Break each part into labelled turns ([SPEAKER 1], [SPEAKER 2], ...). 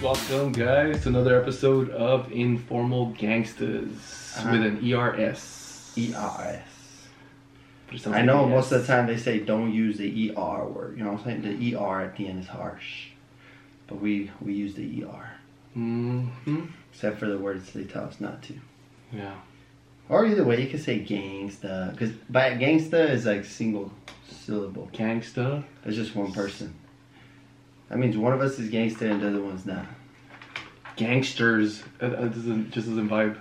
[SPEAKER 1] Welcome, guys, to another episode of Informal Gangstas
[SPEAKER 2] Uh-huh.
[SPEAKER 1] with an ERS.
[SPEAKER 2] ERS. I
[SPEAKER 1] like
[SPEAKER 2] know
[SPEAKER 1] ES.
[SPEAKER 2] most of the time they say don't use the ER word. You know what I'm saying? The ER at the end is harsh. But we, we use the ER.
[SPEAKER 1] Mhm.
[SPEAKER 2] Except for the words they tell us not to.
[SPEAKER 1] Yeah.
[SPEAKER 2] Or either way, you can say gangsta. Because by gangsta is like single syllable.
[SPEAKER 1] Gangsta.
[SPEAKER 2] It's just one person. That means one of us is gangsta and the other one's not.
[SPEAKER 1] Gangsters. Uh, uh, doesn't, just doesn't vibe.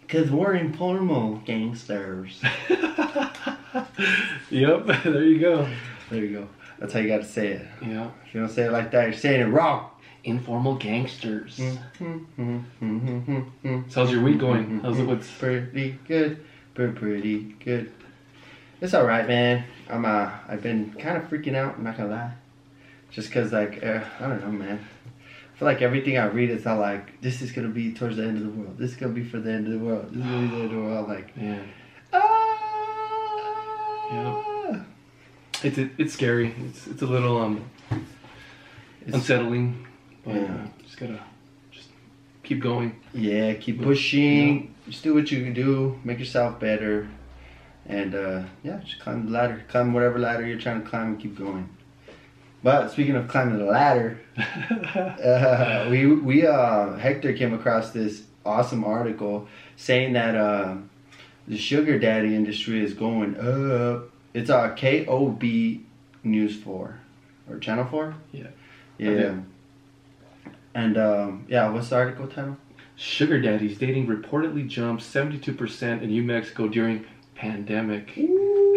[SPEAKER 2] Because we're informal gangsters.
[SPEAKER 1] yep, there you go.
[SPEAKER 2] There you go. That's how you gotta say it.
[SPEAKER 1] Yeah.
[SPEAKER 2] If you don't say it like that, you're saying it wrong.
[SPEAKER 1] Informal gangsters.
[SPEAKER 2] Mm.
[SPEAKER 1] So how's your week going? How's it? What's
[SPEAKER 2] pretty good? Pretty pretty good. It's all right, man. I'm uh, I've been kind of freaking out. I'm not gonna lie. Just cause like uh, I don't know, man. I feel like everything I read is all like this is gonna be towards the end of the world. This is gonna be for the end of the world. This is gonna be the end of the world. Like
[SPEAKER 1] man?
[SPEAKER 2] ah.
[SPEAKER 1] It's it, it's scary. It's it's a little um
[SPEAKER 2] It's-
[SPEAKER 1] unsettling. But
[SPEAKER 2] Yeah.
[SPEAKER 1] uh, just gotta just keep going.
[SPEAKER 2] Yeah, keep pushing. Just do what you can do. Make yourself better. And uh, yeah, just climb the ladder. Climb whatever ladder you're trying to climb and keep going. But speaking of climbing the ladder, uh, we we uh, Hector came across this awesome article saying that uh, the sugar daddy industry is going up. It's uh, KOB News 4 or Channel 4?
[SPEAKER 1] Yeah.
[SPEAKER 2] Yeah.
[SPEAKER 1] Okay.
[SPEAKER 2] And um, yeah, what's the article title?
[SPEAKER 1] Sugar daddies dating reportedly jumped 72% in New Mexico during pandemic.
[SPEAKER 2] Ooh,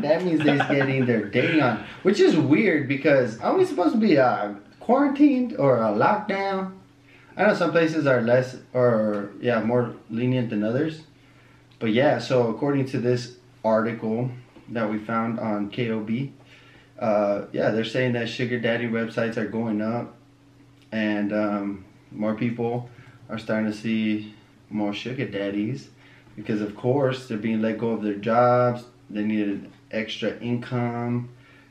[SPEAKER 2] that means they're getting their dating on, which is weird because aren't we supposed to be uh, quarantined or a lockdown? I know some places are less or yeah more lenient than others, but yeah. So according to this article that we found on KOB, uh, yeah, they're saying that sugar daddy websites are going up, and um, more people are starting to see more sugar daddies because of course they're being let go of their jobs they needed extra income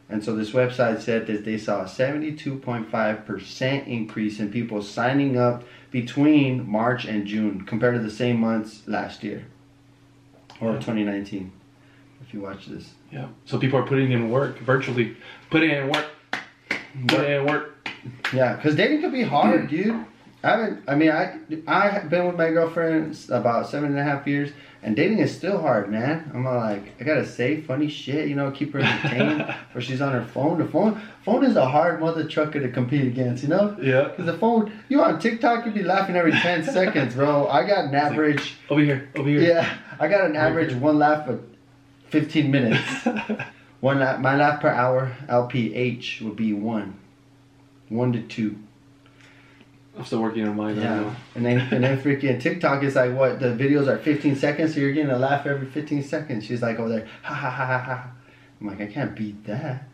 [SPEAKER 2] and so this website said that they saw a 72.5% increase in people signing up between march and june compared to the same months last year or 2019 if you watch this.
[SPEAKER 1] Yeah. So people are putting in work virtually. putting in work. putting in work.
[SPEAKER 2] Yeah, because dating could be hard, dude. I haven't. I mean, I I have been with my girlfriend about seven and a half years, and dating is still hard, man. I'm like, I gotta say funny shit, you know, keep her entertained, or she's on her phone. The phone, phone is a hard mother trucker to compete against, you know.
[SPEAKER 1] Yeah.
[SPEAKER 2] Cause the phone, you on TikTok, you be laughing every ten seconds, bro. I got an average.
[SPEAKER 1] Like, over here, over here.
[SPEAKER 2] Yeah, I got an over average here. one laugh a 15 minutes. one lap, my lap per hour LPH would be one, one to two.
[SPEAKER 1] I'm still working on mine.
[SPEAKER 2] Yeah, and then and then freaking TikTok is like what the videos are 15 seconds, so you're getting a laugh every 15 seconds. She's like over there, ha ha ha ha ha. I'm like, I can't beat that.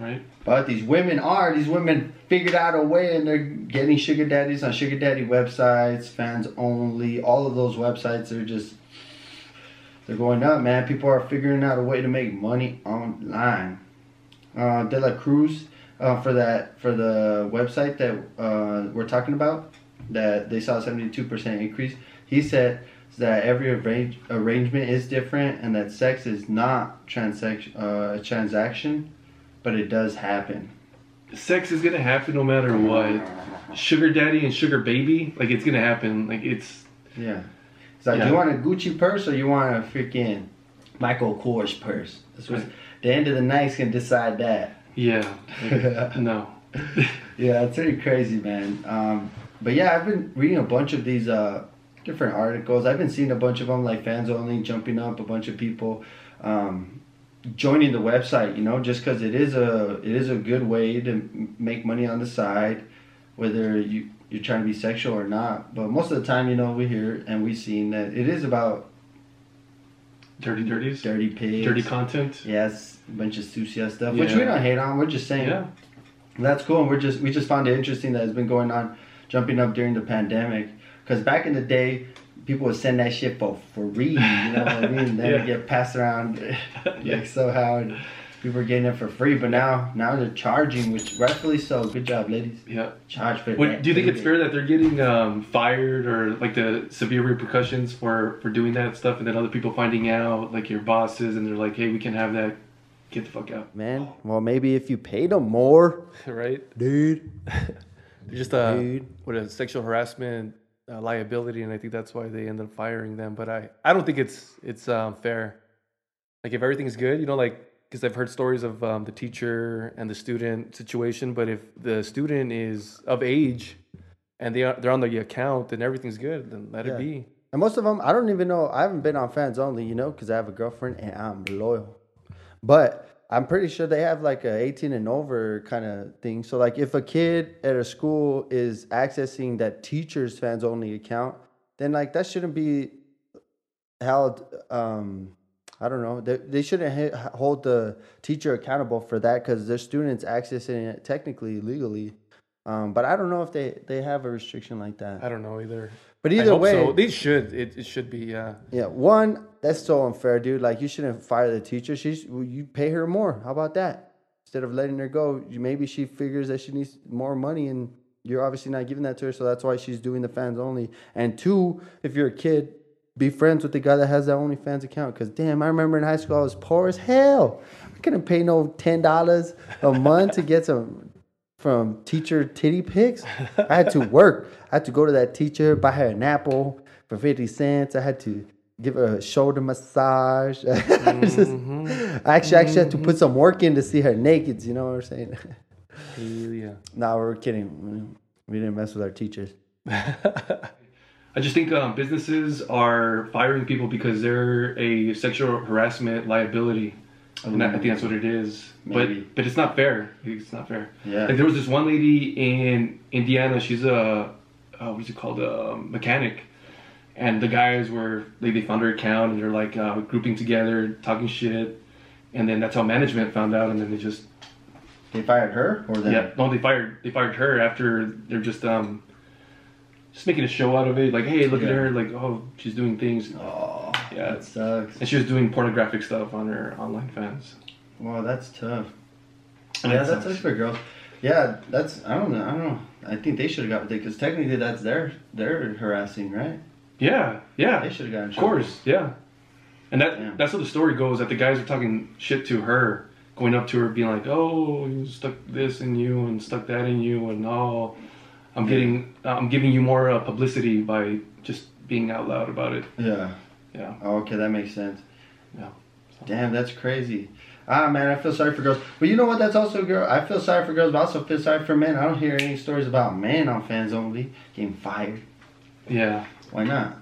[SPEAKER 1] Right.
[SPEAKER 2] But these women are these women figured out a way, and they're getting sugar daddies on sugar daddy websites, fans only, all of those websites. They're just they're going up, man. People are figuring out a way to make money online. Uh, De La Cruz uh, for that for the website that uh, we're talking about that they saw a 72% increase. He said that every arrange, arrangement is different and that sex is not transaction uh, a transaction, but it does happen.
[SPEAKER 1] Sex is gonna happen no matter what. Sugar daddy and sugar baby, like it's gonna happen. Like it's
[SPEAKER 2] Yeah. It's like,
[SPEAKER 1] Yeah.
[SPEAKER 2] you want a Gucci purse or you want a freaking Michael Kors purse? That's what
[SPEAKER 1] Right.
[SPEAKER 2] the end of the night's gonna decide that.
[SPEAKER 1] yeah. Like, no.
[SPEAKER 2] Yeah, it's pretty crazy, man. Um, but yeah, I've been reading a bunch of these uh, different articles. I've been seeing a bunch of them, like fans only jumping up, a bunch of people um, joining the website. You know, just because it is a it is a good way to make money on the side, whether you you're trying to be sexual or not. But most of the time, you know, we hear and we've seen that it is about
[SPEAKER 1] Dirty dirties.
[SPEAKER 2] dirty pigs,
[SPEAKER 1] Dirty content.
[SPEAKER 2] yes, a bunch of sucia stuff, which we don't hate on. We're just saying
[SPEAKER 1] Yeah.
[SPEAKER 2] That's cool. And we're just we just found it interesting that it's been going on, jumping up during the pandemic. Because back in the day, people would send that shit for free. You know what I mean? Then
[SPEAKER 1] Yeah.
[SPEAKER 2] get passed around
[SPEAKER 1] Yeah.
[SPEAKER 2] like somehow, and people were getting it for free. But now now they're charging, which rightfully so. Good job, ladies.
[SPEAKER 1] Yeah.
[SPEAKER 2] Charge for
[SPEAKER 1] What,
[SPEAKER 2] that.
[SPEAKER 1] do you think it's fair that they're getting um, fired or like the severe repercussions for for doing that stuff, and then other people finding out, like your bosses, and they're like, "Hey, we can have that. Get the fuck out."
[SPEAKER 2] Man, well maybe if you paid them more,
[SPEAKER 1] right?
[SPEAKER 2] dude.
[SPEAKER 1] Just uh,
[SPEAKER 2] Dude.
[SPEAKER 1] what a sexual harassment uh, liability, and I think that's why they end up firing them. But I, I don't think it's it's um, fair. Like if everything's good, you know, like because I've heard stories of um, the teacher and the student situation. But if the student is of age and they are they're on the account and everything's good, then let
[SPEAKER 2] Yeah.
[SPEAKER 1] it be.
[SPEAKER 2] And most of them, I don't even know. I haven't been on fans only, you know, because I have a girlfriend and I'm loyal. But I'm pretty sure they have like a 18 and over kind of thing. So like, if a kid at a school is accessing that teacher's fans only account, then like that shouldn't be held. Um, I don't know. They, they shouldn't hold the teacher accountable for that because their students accessing it technically legally. Um, but I don't know if they, they have a restriction like that.
[SPEAKER 1] I don't know either.
[SPEAKER 2] But
[SPEAKER 1] I
[SPEAKER 2] either
[SPEAKER 1] hope
[SPEAKER 2] way,
[SPEAKER 1] so. they should. It, it should be. Yeah.
[SPEAKER 2] yeah, one that's so unfair, dude. Like you shouldn't fire the teacher. She's you pay her more. How about that? Instead of letting her go, you, maybe she figures that she needs more money, and you're obviously not giving that to her. So that's why she's doing the fans only. And two, if you're a kid, be friends with the guy that has that OnlyFans account. Because damn, I remember in high school I was poor as hell. I couldn't pay no ten dollars a month to get some from teacher titty pics. I had to work. I had to go to that teacher, buy her an apple for 50 cents. I had to give her a shoulder massage. I, just- mm-hmm. I actually actually had to mm-hmm. put some work in to see her naked. You know what I'm saying?
[SPEAKER 1] Hell yeah.
[SPEAKER 2] no, we're kidding. We didn't mess with our teachers.
[SPEAKER 1] I just think um, businesses are firing people because they're a sexual harassment liability. And I think that's what it is.
[SPEAKER 2] Maybe.
[SPEAKER 1] But but it's not fair. It's not fair.
[SPEAKER 2] Yeah.
[SPEAKER 1] Like there was this one lady in Indiana. She's a uh, what's it called? A mechanic. And the guys were like they found her account and they're like uh, grouping together, talking shit. And then that's how management found out. And then they just
[SPEAKER 2] They fired her or them?
[SPEAKER 1] yeah no they fired they fired her after they're just um just making a show out of it. Like hey look at her like oh she's doing things.
[SPEAKER 2] Oh,
[SPEAKER 1] Yeah.
[SPEAKER 2] that sucks.
[SPEAKER 1] And she was doing pornographic stuff on her online fans.
[SPEAKER 2] Wow, that's tough.
[SPEAKER 1] And
[SPEAKER 2] yeah,
[SPEAKER 1] that
[SPEAKER 2] that's
[SPEAKER 1] sucks.
[SPEAKER 2] sucks for girls. Yeah, that's I don't know. I don't know. I think they should have got with it because technically that's their they're harassing, right?
[SPEAKER 1] Yeah, yeah.
[SPEAKER 2] They should have gotten.
[SPEAKER 1] Of course, yeah. And that
[SPEAKER 2] Yeah.
[SPEAKER 1] that's how the story goes. That the guys are talking shit to her, going up to her, being like, "Oh, you stuck this in you and stuck that in you, and oh, I'm getting, uh, I'm giving you more uh, publicity by just being out loud about it."
[SPEAKER 2] Yeah.
[SPEAKER 1] Yeah,
[SPEAKER 2] Oh, okay, that makes sense.
[SPEAKER 1] yeah.
[SPEAKER 2] Damn, that's crazy. Ah, man, I feel sorry for girls. But you know what? That's also girl. I feel sorry for girls, but I also feel sorry for men. I don't hear any stories about men on fans only getting fired.
[SPEAKER 1] Yeah,
[SPEAKER 2] Why not?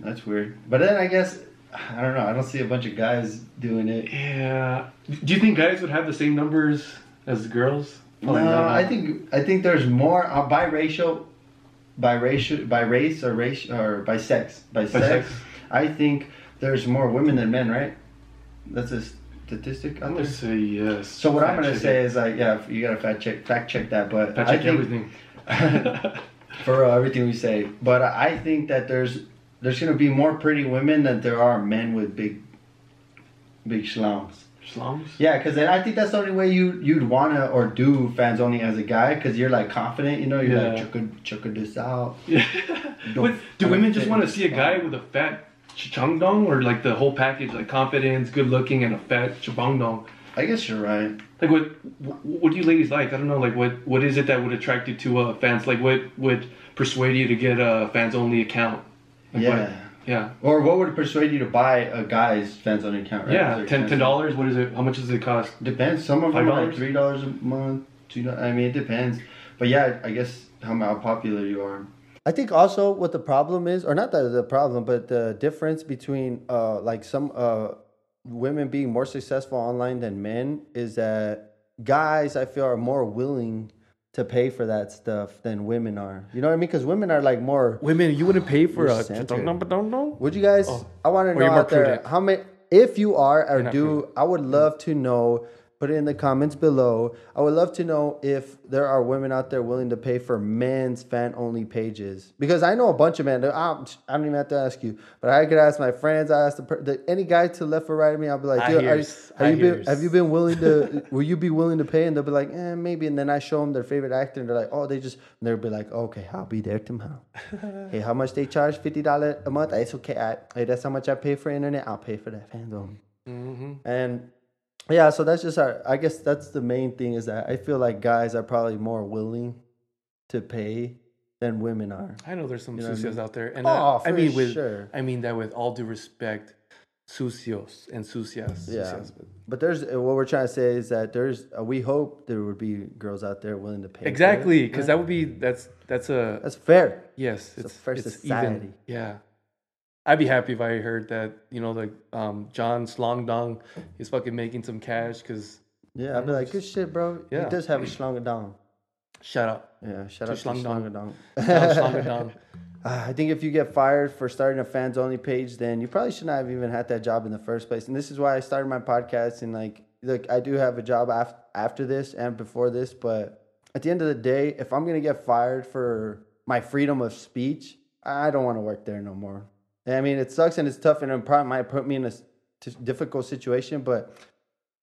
[SPEAKER 2] That's weird. But then I guess I don't know. I don't see a bunch of guys doing it.
[SPEAKER 1] yeah. Do you think guys would have the same numbers as girls?
[SPEAKER 2] No. I think I think there's more uh, biracial, biracial, by race or race or by sex, by,
[SPEAKER 1] By
[SPEAKER 2] sex,
[SPEAKER 1] sex.
[SPEAKER 2] I think there's more women than men, right? That's a statistic
[SPEAKER 1] I'm gonna say yes.
[SPEAKER 2] So what I'm gonna say
[SPEAKER 1] it.
[SPEAKER 2] is like, yeah, you gotta fact check, fact check that. But
[SPEAKER 1] fact
[SPEAKER 2] I
[SPEAKER 1] check
[SPEAKER 2] think
[SPEAKER 1] everything.
[SPEAKER 2] for real, everything we say. But I think that there's there's gonna be more pretty women than there are men with big, big schlums.
[SPEAKER 1] Slums.
[SPEAKER 2] Yeah, because I think that's the only way you you'd wanna or do fans only as a guy, because you're like confident, you know, you're
[SPEAKER 1] Yeah.
[SPEAKER 2] like check check this out.
[SPEAKER 1] Yeah. But do women just want to see a guy with a fat chungdong or like the whole package, like confidence, good looking, and a fat chabongdong?
[SPEAKER 2] I guess you're right.
[SPEAKER 1] Like what? What do you ladies like? I don't know. Like what? What is it that would attract you to uh, fans? Like what would persuade you to get a fans only account? Like
[SPEAKER 2] yeah.
[SPEAKER 1] What? Yeah.
[SPEAKER 2] Or what would persuade you to buy a guy's fans only account? Right?
[SPEAKER 1] Yeah.
[SPEAKER 2] They're
[SPEAKER 1] Ten ten dollars. What is it? How much does it cost?
[SPEAKER 2] Depends. Some of them are like three dollars a month. Two. I mean, it depends. But yeah, I guess how how popular you are. I think also what the problem is, or not the the problem, but the difference between uh like some uh women being more successful online than men is that guys I feel are more willing to pay for that stuff than women are. You know what I mean? Because women are like more.
[SPEAKER 1] Women, you wouldn't pay for a
[SPEAKER 2] centered.
[SPEAKER 1] chungdong
[SPEAKER 2] Would you guys?
[SPEAKER 1] Oh.
[SPEAKER 2] I want to know out there
[SPEAKER 1] prudent.
[SPEAKER 2] how many. If you are or do,
[SPEAKER 1] prudent.
[SPEAKER 2] I would love to know
[SPEAKER 3] Put it in the comments below. I would love to know if there are women out there willing to pay for men's fan only pages because I know a bunch of men. I don't I don't even have to ask you, but I could ask my friends. I ask the, the any guy to left or right of me. I'll be like, Dude, are, you been have you been willing to? will you be willing to pay? And they'll be like, eh, maybe. And then I show them their favorite actor, and they're like, oh, they just. And they'll be like, okay, I'll be there tomorrow. hey, how much they charge? Fifty dollar a month. It's okay. I, hey, that's how much I pay for internet. I'll pay for that fandom.
[SPEAKER 1] Mm-hmm.
[SPEAKER 3] And yeah, so that's just our. I guess that's the main thing is that I feel like guys are probably more willing to pay than women are.
[SPEAKER 1] I know there's some
[SPEAKER 3] You know what I mean?
[SPEAKER 1] out there, and
[SPEAKER 3] Oh,
[SPEAKER 1] I, I
[SPEAKER 3] for
[SPEAKER 1] mean with
[SPEAKER 3] sure.
[SPEAKER 1] I mean that with all due respect, sucios and sucias.
[SPEAKER 3] Yeah.
[SPEAKER 1] sucias, but-
[SPEAKER 3] But there's what we're trying to say is that there's. Uh, we hope there would be girls out there willing to pay.
[SPEAKER 1] Exactly, because
[SPEAKER 3] Yeah.
[SPEAKER 1] that would be that's that's a
[SPEAKER 3] that's fair.
[SPEAKER 1] yes.
[SPEAKER 3] it's a fair
[SPEAKER 1] it's
[SPEAKER 3] society.
[SPEAKER 1] even. Yeah, I'd be happy if I heard that you know like um, John Slongdong is fucking making some cash because
[SPEAKER 3] Yeah, I'd be like, good shit, bro.
[SPEAKER 1] Yeah.
[SPEAKER 3] He does have a schlong dong.
[SPEAKER 1] shut up,
[SPEAKER 3] Yeah, shout
[SPEAKER 1] To
[SPEAKER 3] out to
[SPEAKER 1] Schlongdong.
[SPEAKER 3] Schlongdong.
[SPEAKER 1] John Slongdong.
[SPEAKER 3] Ah, I think if you get fired for starting a fans only page, then you probably should not have even had that job in the first place. And this is why I started my podcast. And like, look, I do have a job af- after this and before this, but at the end of the day, if I'm gonna get fired for my freedom of speech, I don't want to work there no more. I mean, it sucks and it's tough, and it probably might put me in a difficult situation. But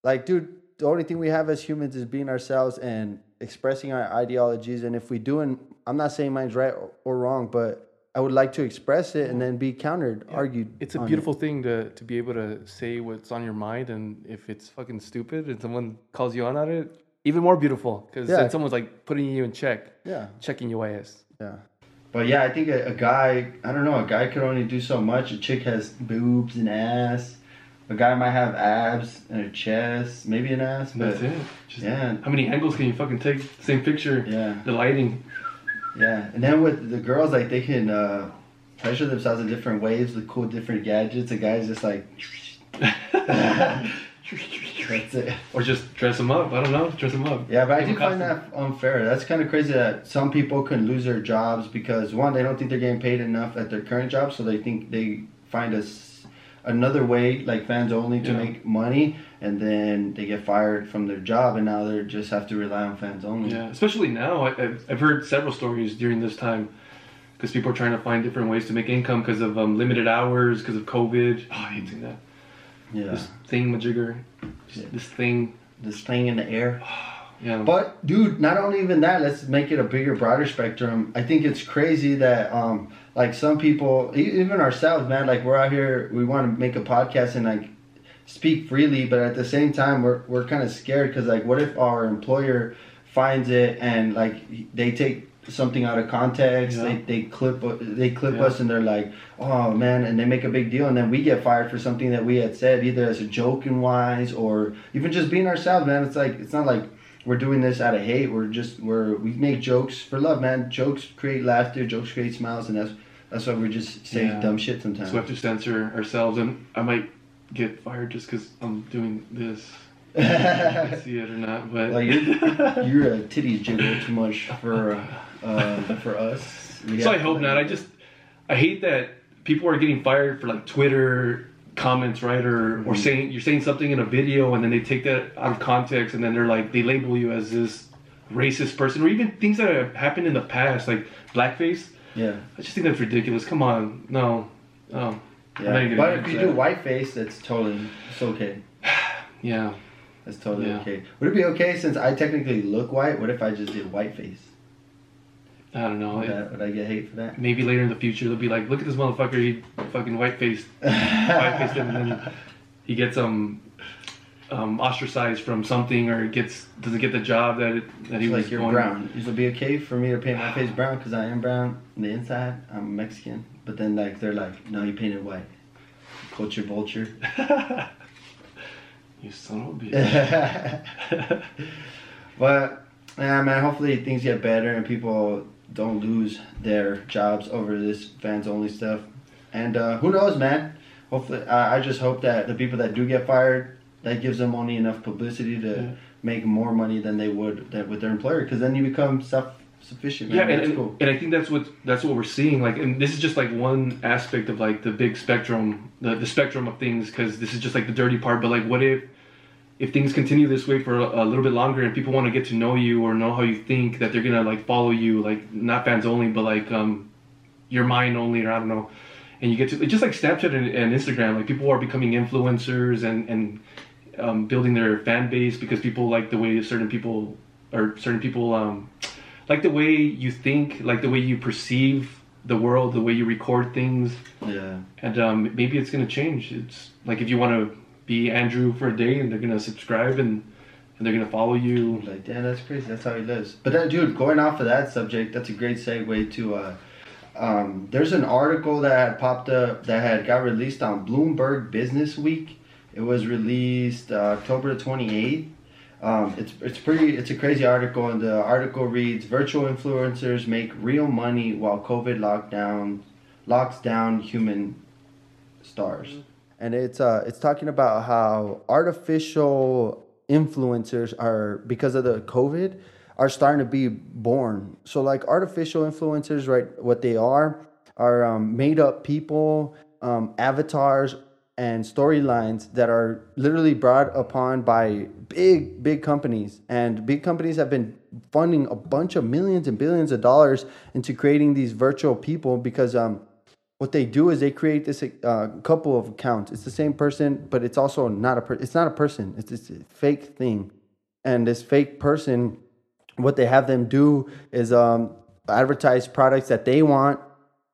[SPEAKER 3] like, dude, the only thing we have as humans is being ourselves and expressing our ideologies. And if we do, and I'm not saying mine's right or, wrong, but I would like to express it and then be countered, argued.
[SPEAKER 1] It's a
[SPEAKER 3] on it.
[SPEAKER 1] beautiful thing to to be able to say what's on your mind, and if it's fucking stupid and someone calls you on on it, even more beautiful because
[SPEAKER 3] Yeah.
[SPEAKER 1] then someone's like putting you in check,
[SPEAKER 3] Yeah,
[SPEAKER 1] checking your ass.
[SPEAKER 3] yeah.
[SPEAKER 2] But yeah, I think a, a guy, I don't know, a guy could only do so much. A chick has boobs and ass. A guy might have abs and a chest, maybe an ass. But
[SPEAKER 1] That's it. Just,
[SPEAKER 2] yeah,
[SPEAKER 1] How many angles can you fucking take same picture?
[SPEAKER 2] yeah,
[SPEAKER 1] The lighting.
[SPEAKER 2] yeah. And then with the girls, like they can uh, pressure themselves in different ways with cool different gadgets. A guy's just like, that's it.
[SPEAKER 1] or just dress them up. I don't know. Dress them up.
[SPEAKER 2] Yeah, but I do find that unfair. That's kind of crazy that some people can lose their jobs because one, they don't think they're getting paid enough at their current job, so they think they find a s- another way, like fans only, to
[SPEAKER 1] Yeah.
[SPEAKER 2] make money, and then they get fired from their job, and now they just have to rely on fans only.
[SPEAKER 1] Yeah, especially now. I, I've, I've heard several stories during this time because people are trying to find different ways to make income because of um, limited hours, because of COVID. Oh, I hate seeing that.
[SPEAKER 2] Yeah,
[SPEAKER 1] This thing, majigger. Just This thing.
[SPEAKER 2] this thing in the air.
[SPEAKER 1] Yeah.
[SPEAKER 2] But dude, not only even that, let's make it a bigger, broader spectrum. I think it's crazy that um like some people, even ourselves, man, like we're out here, we want to make a podcast and like speak freely, but at the same time, we're we're kind of scared because like, what if our employer finds it and like they take something out of context,
[SPEAKER 1] Yeah.
[SPEAKER 2] they they clip they clip
[SPEAKER 1] Yeah.
[SPEAKER 2] us and they're like, oh man, and they make a big deal, and then we get fired for something that we had said either as a joking wise or even just being ourselves, man. It's like it's not like we're doing this out of hate. We're just we're we make jokes for love, man. Jokes create laughter. Jokes create smiles, and that's that's why we're just saying
[SPEAKER 1] Yeah.
[SPEAKER 2] dumb shit sometimes.
[SPEAKER 1] So we have to censor ourselves, and I might get fired just because I'm doing this. See it or not, but
[SPEAKER 2] you're you're a titties jiggle too much for uh, for us.
[SPEAKER 1] So I hope not. I just I hate that people are getting fired for like Twitter comments, right? Or or
[SPEAKER 2] Mhm.
[SPEAKER 1] saying you're saying something in a video and then they take that out of context and then they're like they label you as this racist person or even things that have happened in the past like blackface.
[SPEAKER 2] yeah.
[SPEAKER 1] I just think that's ridiculous. Come on, no, no.
[SPEAKER 2] Yeah, but if you
[SPEAKER 1] that.
[SPEAKER 2] do whiteface, that's totally it's okay.
[SPEAKER 1] Yeah,
[SPEAKER 2] That's totally
[SPEAKER 1] Yeah.
[SPEAKER 2] okay. Would it be okay since I technically look white? What if I just did whiteface?
[SPEAKER 1] I don't know.
[SPEAKER 2] Would, that, would I get hate for that?
[SPEAKER 1] Maybe later in the future they'll be like, look at this motherfucker, he fucking white faced, white faced him, and then he gets um, um ostracized from something or gets doesn't get the job that it, that he
[SPEAKER 2] It's
[SPEAKER 1] was
[SPEAKER 2] like you're
[SPEAKER 1] going.
[SPEAKER 2] brown. It would be okay for me to paint my face brown because I am brown on the inside. I'm Mexican, but then like they're like, no, you painted white. Culture vulture.
[SPEAKER 1] you son of a bitch.
[SPEAKER 2] but yeah, man. Hopefully things get better and people don't lose their jobs over this fans only stuff. And uh, who knows, man? Hopefully, I I just hope that the people that do get fired, that gives them only enough publicity to
[SPEAKER 1] Yeah.
[SPEAKER 2] make more money than they would that with their employer. Because then you become self sufficient.
[SPEAKER 1] yeah, and,
[SPEAKER 2] cool.
[SPEAKER 1] and I think that's what that's what we're seeing. Like, and this is just like one aspect of like the big spectrum, the, the spectrum of things. Because this is just like the dirty part. But like, what if if things continue this way for a, a little bit longer and people want to get to know you or know how you think, that they're gonna like follow you, like not fans only, but like um, your mind only, or I don't know. And you get to just like Snapchat and, and Instagram, like people are becoming influencers and and um, building their fan base because people like the way certain people or certain people um, like the way you think, like the way you perceive the world, the way you record things.
[SPEAKER 2] Yeah.
[SPEAKER 1] And um, maybe it's gonna change. It's like if you want to be Andrew for a day, and they're gonna subscribe and and they're gonna follow you.
[SPEAKER 2] Like, damn, that's crazy. That's how he lives. But then, dude, going off of that subject, that's a great segue to. Uh, um, there's an article that had popped up that had got released on Bloomberg Business Week. It was released uh, October 28th. Um, it's it's pretty. It's a crazy article, and the article reads: Virtual influencers make real money while COVID lockdown locks down human stars. And it's uh it's talking about how artificial influencers are because of the COVID are starting to be born. So like artificial influencers, right? What they are are um, made up people, um, avatars, and storylines that are literally brought upon by big big companies and big companies have been funding a bunch of millions and billions of dollars into creating these virtual people because um what they do is they create this uh, couple of accounts it's the same person but it's also not a per- it's not a person it's this fake thing and this fake person what they have them do is um advertise products that they want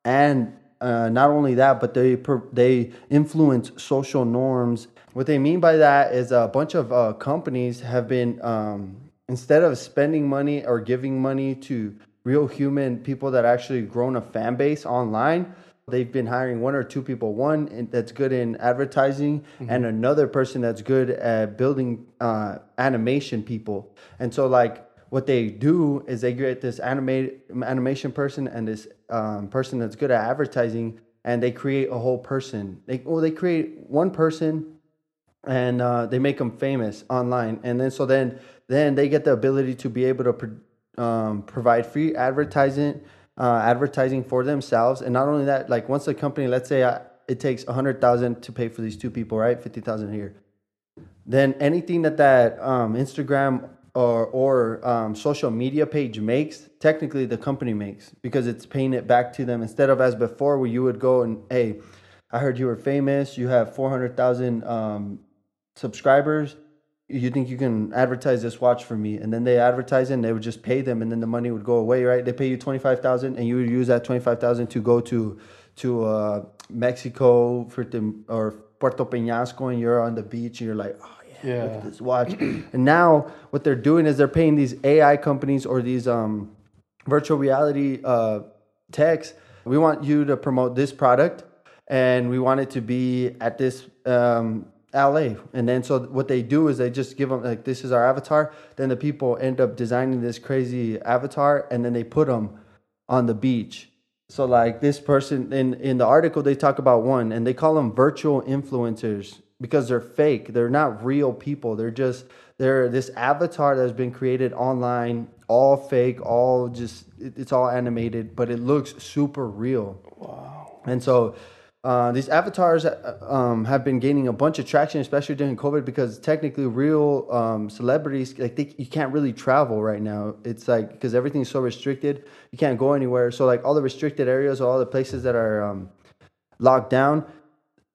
[SPEAKER 2] and uh, not only that, but they per, they influence social norms. What they mean by that is a bunch of uh, companies have been um, instead of spending money or giving money to real human people that actually grown a fan base online. They've been hiring one or two people, one that's good in advertising, mm-hmm. and another person that's good at building uh, animation people. And so, like, what they do is they get this animate animation person and this um, person that's good at advertising, and they create a whole person. They well, they create one person, and uh, they make them famous online, and then so then then they get the ability to be able to pro- um, provide free advertising uh, advertising for themselves, and not only that, like once the company, let's say I, uh, it takes a hundred thousand to pay for these two people, right, fifty thousand here. Then anything that that um, Instagram or or um, social media page makes, technically the company makes because it's paying it back to them instead of as before where you would go and hey, I heard you were famous, you have four hundred thousand um, subscribers. You think you can advertise this watch for me? And then they advertise it and they would just pay them and then the money would go away, right? They pay you twenty five thousand and you would use that twenty five thousand to go to to uh, Mexico for the or Puerto Peñasco and you're on the beach and you're like, oh, yeah. look at this watch. and now what they're doing is they're paying these AI companies or these um, virtual reality uh, techs. We want you to promote this product, and we want it to be at this um, LA. And then so what they do is they just give them like this is our avatar. Then the people end up designing this crazy avatar, and then they put them on the beach. So like this person in in the article they talk about one, and they call them virtual influencers because they're fake. They're not real people. They're just they're this avatar that's been created online, all fake, all just it's all animated, but it looks super real. Wow. And so uh, these avatars uh, um, have been gaining a bunch of traction, especially during COVID, because technically, real um, celebrities like they, you can't really travel right now. It's like because everything's so restricted, you can't go anywhere. So like all the restricted areas, all the places that are um, locked down,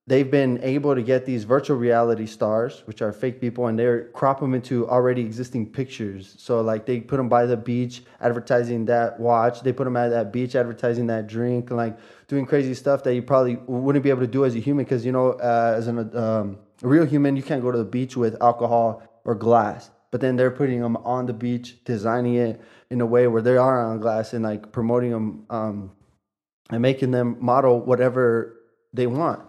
[SPEAKER 2] they've been able to get these virtual reality stars, which are fake people, and they're crop them into already existing pictures. So like they put them by the beach, advertising that watch. They put them at that beach, advertising that drink, like doing crazy stuff that you probably wouldn't be able to do as a human, because you know, uh, as an, um, a real human, you can't go to the beach with alcohol or glass. But then they're putting them on the beach, designing it in a way where they are on glass and like promoting them um, and making them model whatever they want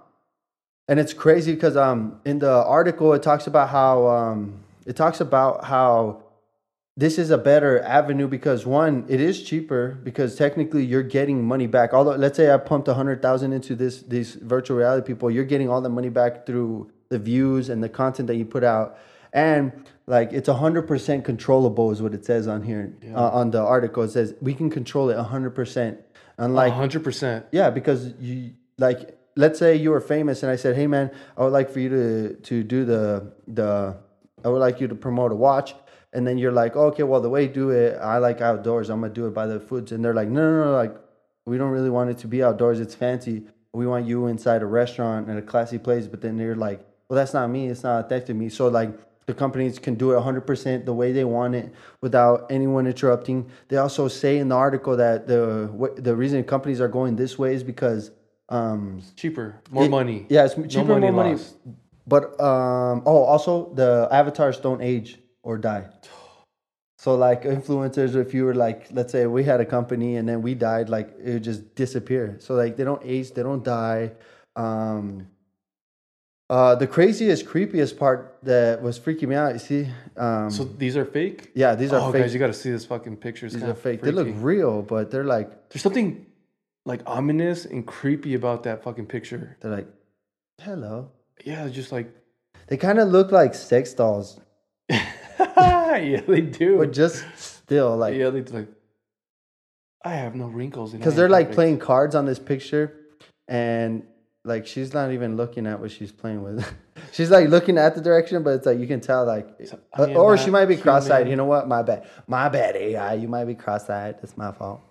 [SPEAKER 2] and it's crazy because um in the article it talks about how um it talks about how this is a better avenue because one it is cheaper because technically you're getting money back. Although let's say i pumped a hundred thousand into this these virtual reality people you're getting all the money back through the views and the content that you put out. And like it's 100% controllable is what it says on here yeah. uh, on the article. It says we can control it 100%
[SPEAKER 1] unlike 100%
[SPEAKER 2] yeah because you like let's say you were famous and I said, "Hey man, I would like for you to to do the the I would like you to promote a watch. And then you're like, okay, well, the way you do it, I like outdoors. I'm gonna do it by the foods. And they're like, no, no, no, like we don't really want it to be outdoors. It's fancy. We want you inside a restaurant in a classy place. But then they're like, well, that's not me. It's not to me. So like the companies can do it 100% the way they want it without anyone interrupting. They also say in the article that the the reason companies are going this way is because um
[SPEAKER 1] It's cheaper, more
[SPEAKER 2] it-
[SPEAKER 1] money.
[SPEAKER 2] Yeah, it's
[SPEAKER 1] No
[SPEAKER 2] cheaper, more money.
[SPEAKER 1] lost.
[SPEAKER 2] But um oh, also the avatars don't age or die. So like influencers, if you were like, let's say we had a company and then we died, like it would just disappear. So like they don't age, they don't die. Um, uh, the craziest, creepiest part that was freaking me out. You see, um,
[SPEAKER 1] So these are fake.
[SPEAKER 2] yeah, these are
[SPEAKER 1] oh,
[SPEAKER 2] fake.
[SPEAKER 1] guys, you got to see this fucking picture. It's
[SPEAKER 2] these are fake. They look real, but they're like
[SPEAKER 1] There's something like ominous and creepy about that fucking picture.
[SPEAKER 2] they're like, hello.
[SPEAKER 1] Yeah, just like
[SPEAKER 2] They kind of look like sex dolls,
[SPEAKER 1] yeah, they do.
[SPEAKER 2] but just still like
[SPEAKER 1] yeah, they like. I have no wrinkles in.
[SPEAKER 2] because they're like playing cards on this picture and like she's not even looking at what she's playing with she's like looking at the direction but it's like you can tell like uh, or she might be cross-eyed
[SPEAKER 1] human.
[SPEAKER 2] you know what my bad my bad ai you might be cross-eyed that's my fault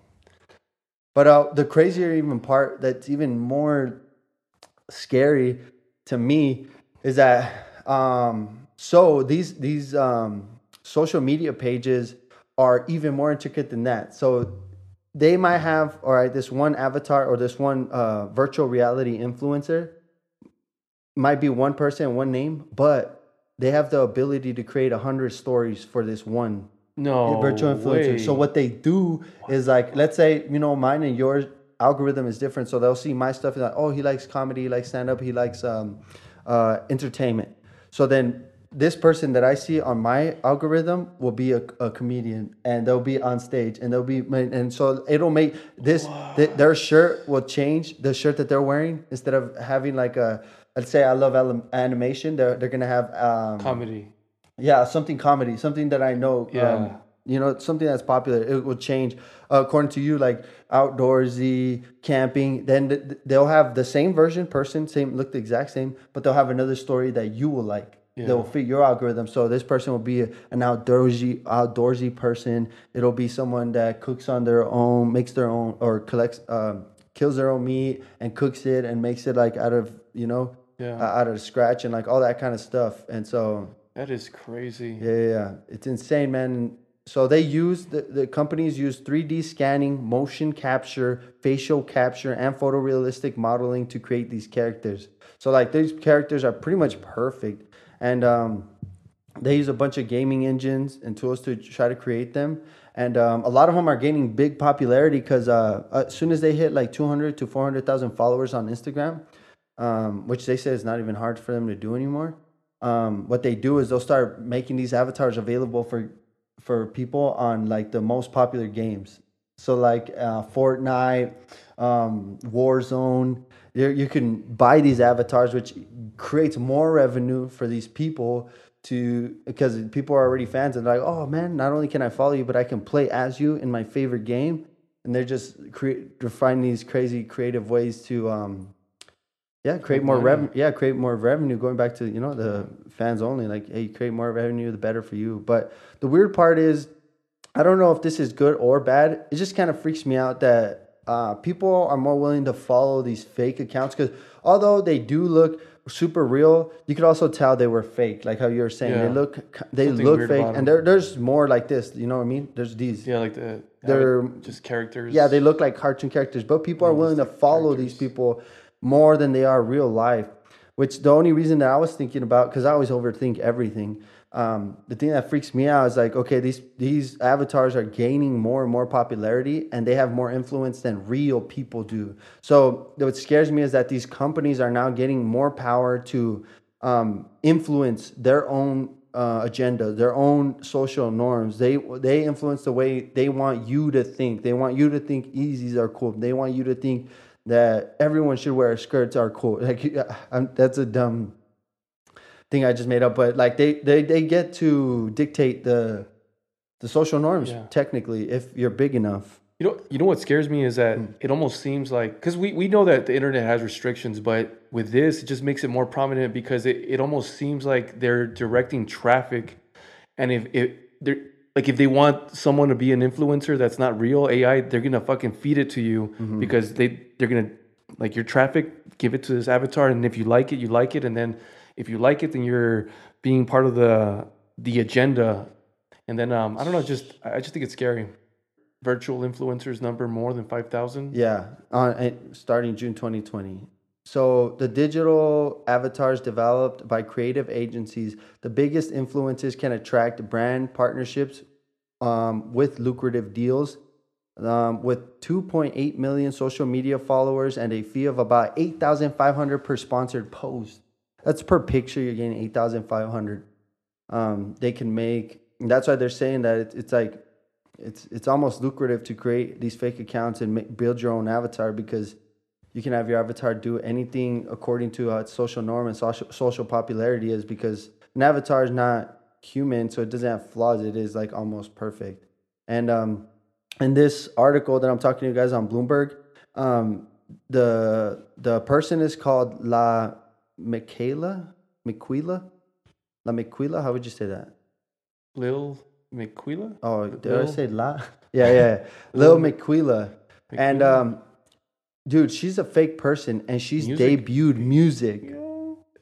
[SPEAKER 2] but uh the crazier even part that's even more scary to me is that um so these these um social media pages are even more intricate than that so they might have all right this one avatar or this one uh, virtual reality influencer might be one person one name but they have the ability to create a hundred stories for this one
[SPEAKER 1] no
[SPEAKER 2] virtual influencer. So what they do is like, let's say you know mine and yours algorithm is different, so they'll see my stuff and like, oh, he likes comedy, he likes stand up, he likes um, uh, entertainment. So then this person that I see on my algorithm will be a, a comedian, and they'll be on stage, and they'll be, and so it'll make this th- their shirt will change the shirt that they're wearing instead of having like a. Let's say I love animation. They're, they're gonna have um,
[SPEAKER 1] comedy.
[SPEAKER 2] yeah, something comedy, something that I know.
[SPEAKER 1] Yeah.
[SPEAKER 2] Um, you know, something that's popular. It will change uh, according to you, like outdoorsy, camping. Then th- th- they'll have the same version, person, same, look the exact same, but they'll have another story that you will like.
[SPEAKER 1] Yeah.
[SPEAKER 2] They'll fit your algorithm. So this person will be an outdoorsy, outdoorsy person. It'll be someone that cooks on their own, makes their own, or collects, um, kills their own meat and cooks it and makes it like out of, you know,
[SPEAKER 1] Yeah,
[SPEAKER 2] uh, out of scratch and like all that kind of stuff. And so
[SPEAKER 1] that is crazy.
[SPEAKER 2] yeah, yeah, yeah. It's insane, man. So they use the, the companies use 3D scanning, motion capture, facial capture, and photorealistic modeling to create these characters. So like these characters are pretty much perfect, and um, they use a bunch of gaming engines and tools to try to create them. And um, a lot of them are gaining big popularity because uh, as soon as they hit like 200 to 400,000 followers on Instagram, um, which they say is not even hard for them to do anymore. Um, what they do is they'll start making these avatars available for for people on like the most popular games. So like uh, Fortnite, um, Warzone, you you can buy these avatars, which creates more revenue for these people to because people are already fans and they're like, oh man, not only can I follow you, but I can play as you in my favorite game. And they're just create to find these crazy creative ways to um, yeah, create more revenue. Yeah, create more revenue. Going back to you know the fans only, like hey, create more revenue, the better for you. But the weird part is, I don't know if this is good or bad. It just kind of freaks me out that uh, people are more willing to follow these fake accounts because although they do look super real, you could also tell they were fake. Like how you were saying,
[SPEAKER 1] Yeah.
[SPEAKER 2] they look they
[SPEAKER 1] Something
[SPEAKER 2] look fake, and there there's more like this. You know what I mean? There's these.
[SPEAKER 1] Yeah, like the
[SPEAKER 2] They're-
[SPEAKER 1] just characters.
[SPEAKER 2] Yeah, they look like cartoon characters, but people are willing to follow these people more than they are real life. Which the only reason that I was thinking about, because I always overthink everything. Um, the thing that freaks me out is like, okay, these these avatars are gaining more and more popularity, and they have more influence than real people do. So what scares me is that these companies are now getting more power to um, influence their own uh, agenda, their own social norms. They they influence the way they want you to think. They want you to think Yeezys are cool. They want you to think that everyone should wear skirts are cool. Like I'm, that's a dumb thing I just made up, but like they they they get to dictate the the social norms
[SPEAKER 1] Yeah.
[SPEAKER 2] technically if you're big enough.
[SPEAKER 1] You know, you know what scares me is that hmm. it almost seems like because we, we know that the internet has restrictions, but with this, it just makes it more prominent because it, it almost seems like they're directing traffic, and if it they're like if they want someone to be an influencer that's not real AI, they're gonna fucking feed it to you mm-hmm. because they they're gonna like your traffic, give it to this avatar, and if you like it, you like it, and then if you like it, then you're being part of the the agenda, and then um I don't know, just I just think it's scary virtual influencers number more than 5000
[SPEAKER 2] Yeah, on uh, starting June 2020. So the digital avatars developed by creative agencies, the biggest influencers can attract brand partnerships um, with lucrative deals. Um, with 2.8 million social media followers and a fee of about 8,500 per sponsored post. That's per picture. You're getting 8,500. Um, they can make. That's why they're saying that it's, it's like it's it's almost lucrative to create these fake accounts and make, build your own avatar because you can have your avatar do anything according to uh, social norm and social social popularity is because an avatar is not human, so it doesn't have flaws. It is like almost perfect. And um, in this article that I'm talking to you guys on Bloomberg, um, the the person is called La Michaela Miquela La Miquela. How would you say that?
[SPEAKER 1] lil Miquela
[SPEAKER 2] Oh, did
[SPEAKER 1] Lil?
[SPEAKER 2] I say La? Yeah, yeah. Lil Miquela. And um, dude, she's a fake person, and she's
[SPEAKER 1] Music?
[SPEAKER 2] debuted music.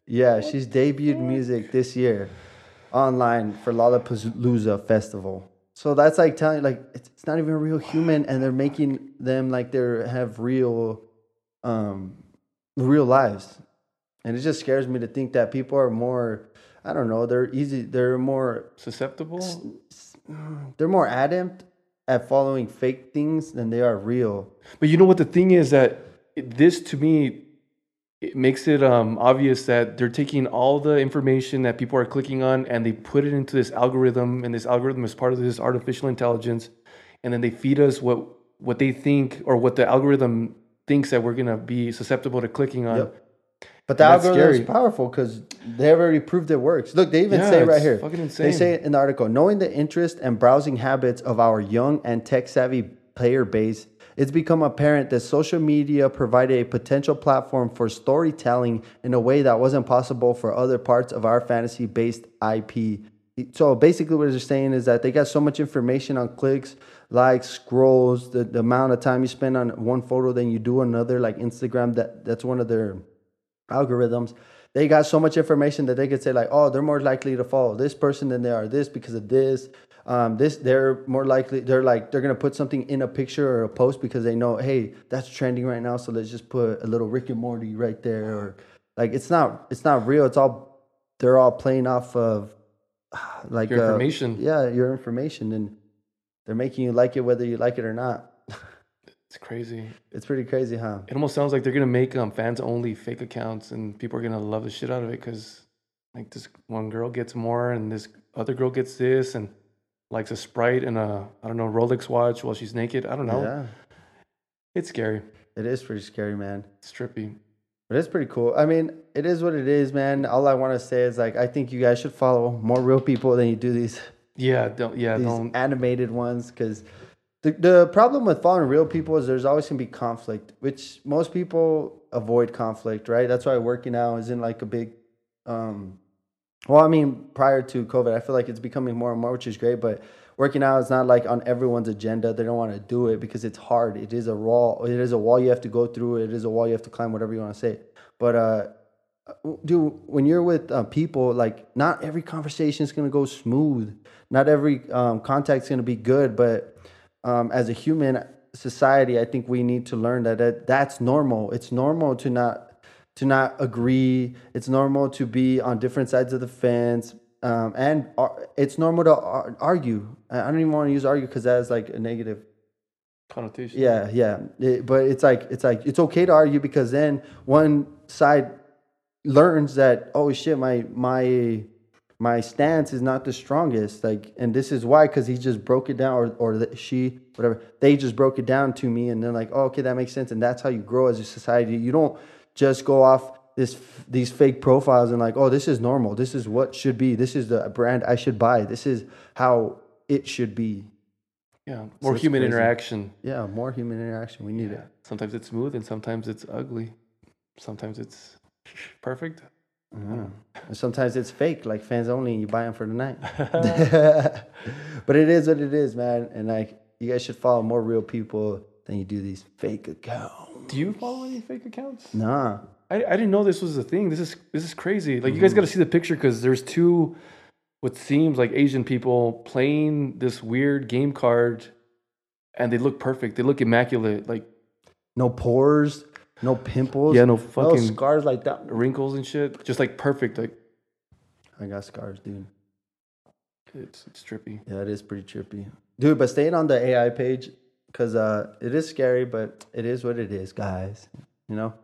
[SPEAKER 2] Yeah, she's debuted music this year online for Lollapalooza festival. So that's like telling you, like it's, it's not even a real human, and they're making them like they have real, um, real lives, and it just scares me to think that people are more. I don't know. They're easy. They're more
[SPEAKER 1] susceptible
[SPEAKER 2] they're more adept at following fake things than they are real.
[SPEAKER 1] but you know what the thing is that this to me it makes it um, obvious that they're taking all the information that people are clicking on and they put it into this algorithm and this algorithm is part of this artificial intelligence and then they feed us what what they think or what the algorithm thinks that we're gonna be susceptible to clicking on
[SPEAKER 2] Yep. But the
[SPEAKER 1] That's
[SPEAKER 2] algorithm is
[SPEAKER 1] scary.
[SPEAKER 2] powerful because they've already proved it works. Look, they even
[SPEAKER 1] Yeah,
[SPEAKER 2] say right here. They say in the article, knowing the interest and browsing habits of our young and tech savvy player base, it's become apparent that social media provided a potential platform for storytelling in a way that wasn't possible for other parts of our fantasy based IP. So basically, what they're saying is that they got so much information on clicks, likes, scrolls, the, the amount of time you spend on one photo than you do another, like Instagram. That that's one of their algorithms. They got so much information that they could say like, oh, they're more likely to follow this person than they are this because of this. Um, this they're more likely they're like they're gonna put something in a picture or a post because they know hey that's trending right now so let's just put a little Rick and Morty right there or like it's not it's not real it's all they're all playing off of like
[SPEAKER 1] Your
[SPEAKER 2] uh,
[SPEAKER 1] information.
[SPEAKER 2] yeah your information and they're making you like it whether you like it or not
[SPEAKER 1] it's crazy.
[SPEAKER 2] It's pretty crazy huh?
[SPEAKER 1] It almost sounds like they're gonna make um, fans only fake accounts and people are gonna love the shit out of it because like this one girl gets more and this other girl gets this and likes a sprite and a i don't know rolex watch while she's naked. I don't know.
[SPEAKER 2] Yeah.
[SPEAKER 1] It's scary.
[SPEAKER 2] It is pretty scary man.
[SPEAKER 1] It's trippy.
[SPEAKER 2] But it's pretty cool. I mean, it is what it is, man. All I want to say is like I think you guys should follow more real people than you do these
[SPEAKER 1] yeah don't yeah
[SPEAKER 2] these
[SPEAKER 1] don't.
[SPEAKER 2] animated ones because the the problem with following real people is there's always gonna be conflict, which most people avoid conflict, right? That's why working out isn't like a big um well, I mean, prior to COVID, I feel like it's becoming more and more, which is great, but working out is not like on everyone's agenda. They don't want to do it because it's hard. It is a raw, it is a wall you have to go through. It is a wall you have to climb, whatever you want to say. But, uh, dude, when you're with uh, people, like not every conversation is going to go smooth. Not every um, contact is going to be good. But um, as a human society, I think we need to learn that, that that's normal. It's normal to not to not agree. It's normal to be on different sides of the fence. Um, and ar- it's normal to ar- argue. I don't even want to use argue because that is like a negative
[SPEAKER 1] connotation
[SPEAKER 2] yeah, yeah. It- but it's like it's like it's okay to argue because then one side learns that oh shit, my my my stance is not the strongest. Like, and this is why because he just broke it down, or or the, she whatever they just broke it down to me, and then like oh, okay, that makes sense, and that's how you grow as a society. You don't just go off this these fake profiles and like oh this is normal this is what should be this is the brand i should buy this is how it should be
[SPEAKER 1] Yeah, more
[SPEAKER 2] it's
[SPEAKER 1] human
[SPEAKER 2] crazy.
[SPEAKER 1] interaction.
[SPEAKER 2] Yeah, more human interaction. We need
[SPEAKER 1] Yeah.
[SPEAKER 2] it.
[SPEAKER 1] Sometimes it's smooth and sometimes it's ugly. Sometimes it's perfect.
[SPEAKER 2] And sometimes it's fake, like fans only. You buy them for the night. but it is what it is, man. And like, you guys should follow more real people than you do these fake accounts.
[SPEAKER 1] Do you follow any fake accounts?
[SPEAKER 2] Nah.
[SPEAKER 1] I, I didn't know this was a thing. This is this is crazy. Like you
[SPEAKER 2] Mm-hmm.
[SPEAKER 1] guys got to see the picture because there's two, what seems like Asian people playing this weird game card, and they look perfect. They look immaculate. Like
[SPEAKER 2] No pores, no pimples.
[SPEAKER 1] yeah, no
[SPEAKER 2] no
[SPEAKER 1] fucking
[SPEAKER 2] scars like that.
[SPEAKER 1] wrinkles and shit. Just like perfect. Like
[SPEAKER 2] I got scars, dude.
[SPEAKER 1] it's it's trippy.
[SPEAKER 2] Yeah, it is pretty trippy, dude. But staying on the AI page, cause uh, it is scary, but it is what it is, guys. You know,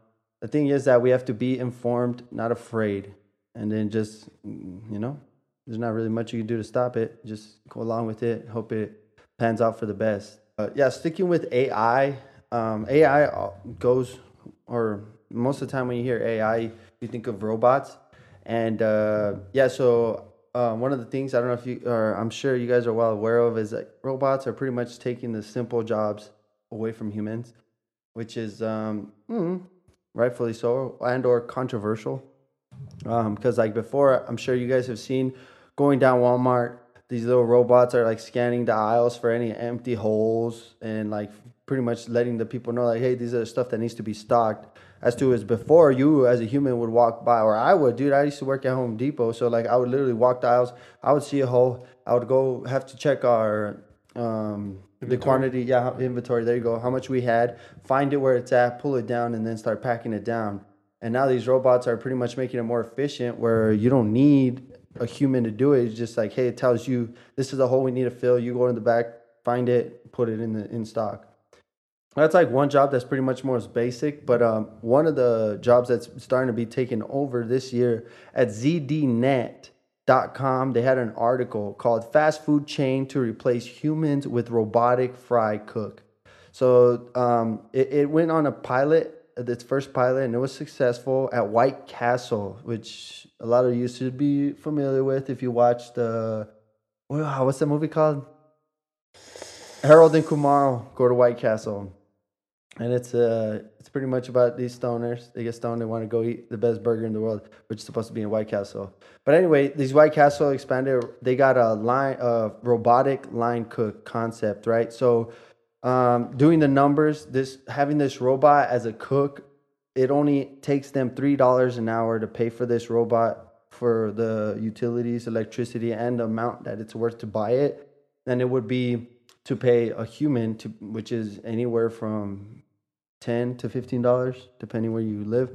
[SPEAKER 2] the thing is that we have to be informed, not afraid, and then just, you know, there's not really much you can do to stop it. Just go along with it. Hope it pans out for the best. Uh, yeah, sticking with AI. Um, AI goes, or most of the time when you hear AI, you think of robots. And uh, yeah, so uh, one of the things I don't know if you, or I'm sure you guys are well aware of, is that robots are pretty much taking the simple jobs away from humans, which is um, mm, rightfully so and or controversial. Because like before, I'm sure you guys have seen going down Walmart, these little robots are like scanning the aisles for any empty holes and like pretty much letting the people know like, hey, these are the stuff that needs to be stocked. As to as before, you as a human would walk by, or I would, dude. I used to work at Home Depot, so like I would literally walk the aisles. I would see a hole. I would go have to check our um, the quantity, yeah, inventory. There you go. How much we had, find it where it's at, pull it down, and then start packing it down. And now these robots are pretty much making it more efficient, where you don't need a human to do it. It's just like, hey, it tells you this is a hole we need to fill. You go in the back, find it, put it in the in stock. That's like one job that's pretty much more basic, but um, one of the jobs that's starting to be taken over this year at ZDNet.com, they had an article called "Fast Food Chain to Replace Humans with Robotic Fry Cook." So um, it, it went on a pilot, its first pilot, and it was successful at White Castle, which a lot of you should be familiar with if you watch the what's that movie called? Harold and Kumar go to White Castle, and it's uh it's pretty much about these stoners. They get stoned, they want to go eat the best burger in the world, which is supposed to be in White Castle. But anyway, these White Castle expanded. They got a line of robotic line cook concept, right? So, um, doing the numbers, this having this robot as a cook, it only takes them three dollars an hour to pay for this robot for the utilities, electricity, and the amount that it's worth to buy it. Then it would be to pay a human to which is anywhere from 10 to 15 dollars depending where you live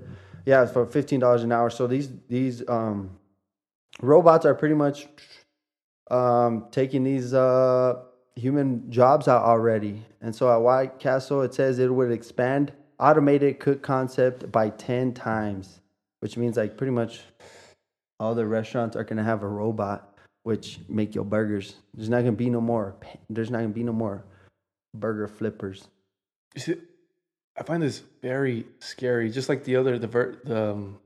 [SPEAKER 2] yeah for 15 dollars an hour so these these um robots are pretty much um taking these uh human jobs out already and so at white castle it says it would expand automated cook concept by 10 times which means like pretty much all the restaurants are to have a robot which make your burgers. There's not gonna be no more. There's not gonna be no more burger flippers.
[SPEAKER 1] I find this very scary. Just like the other, the ver- the um,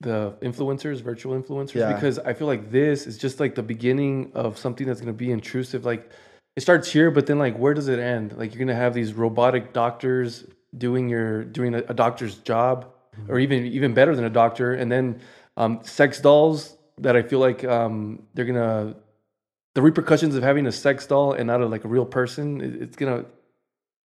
[SPEAKER 1] the influencers, virtual influencers,
[SPEAKER 2] Yeah.
[SPEAKER 1] because I feel like this is just like the beginning of something that's gonna be intrusive. Like it starts here, but then like where does it end? Like you're gonna have these robotic doctors doing your doing a, a doctor's job, or even even better than a doctor, and then um, sex dolls that I feel like um, they're gonna the repercussions of having a sex doll and not a, like a real person. it- It's gonna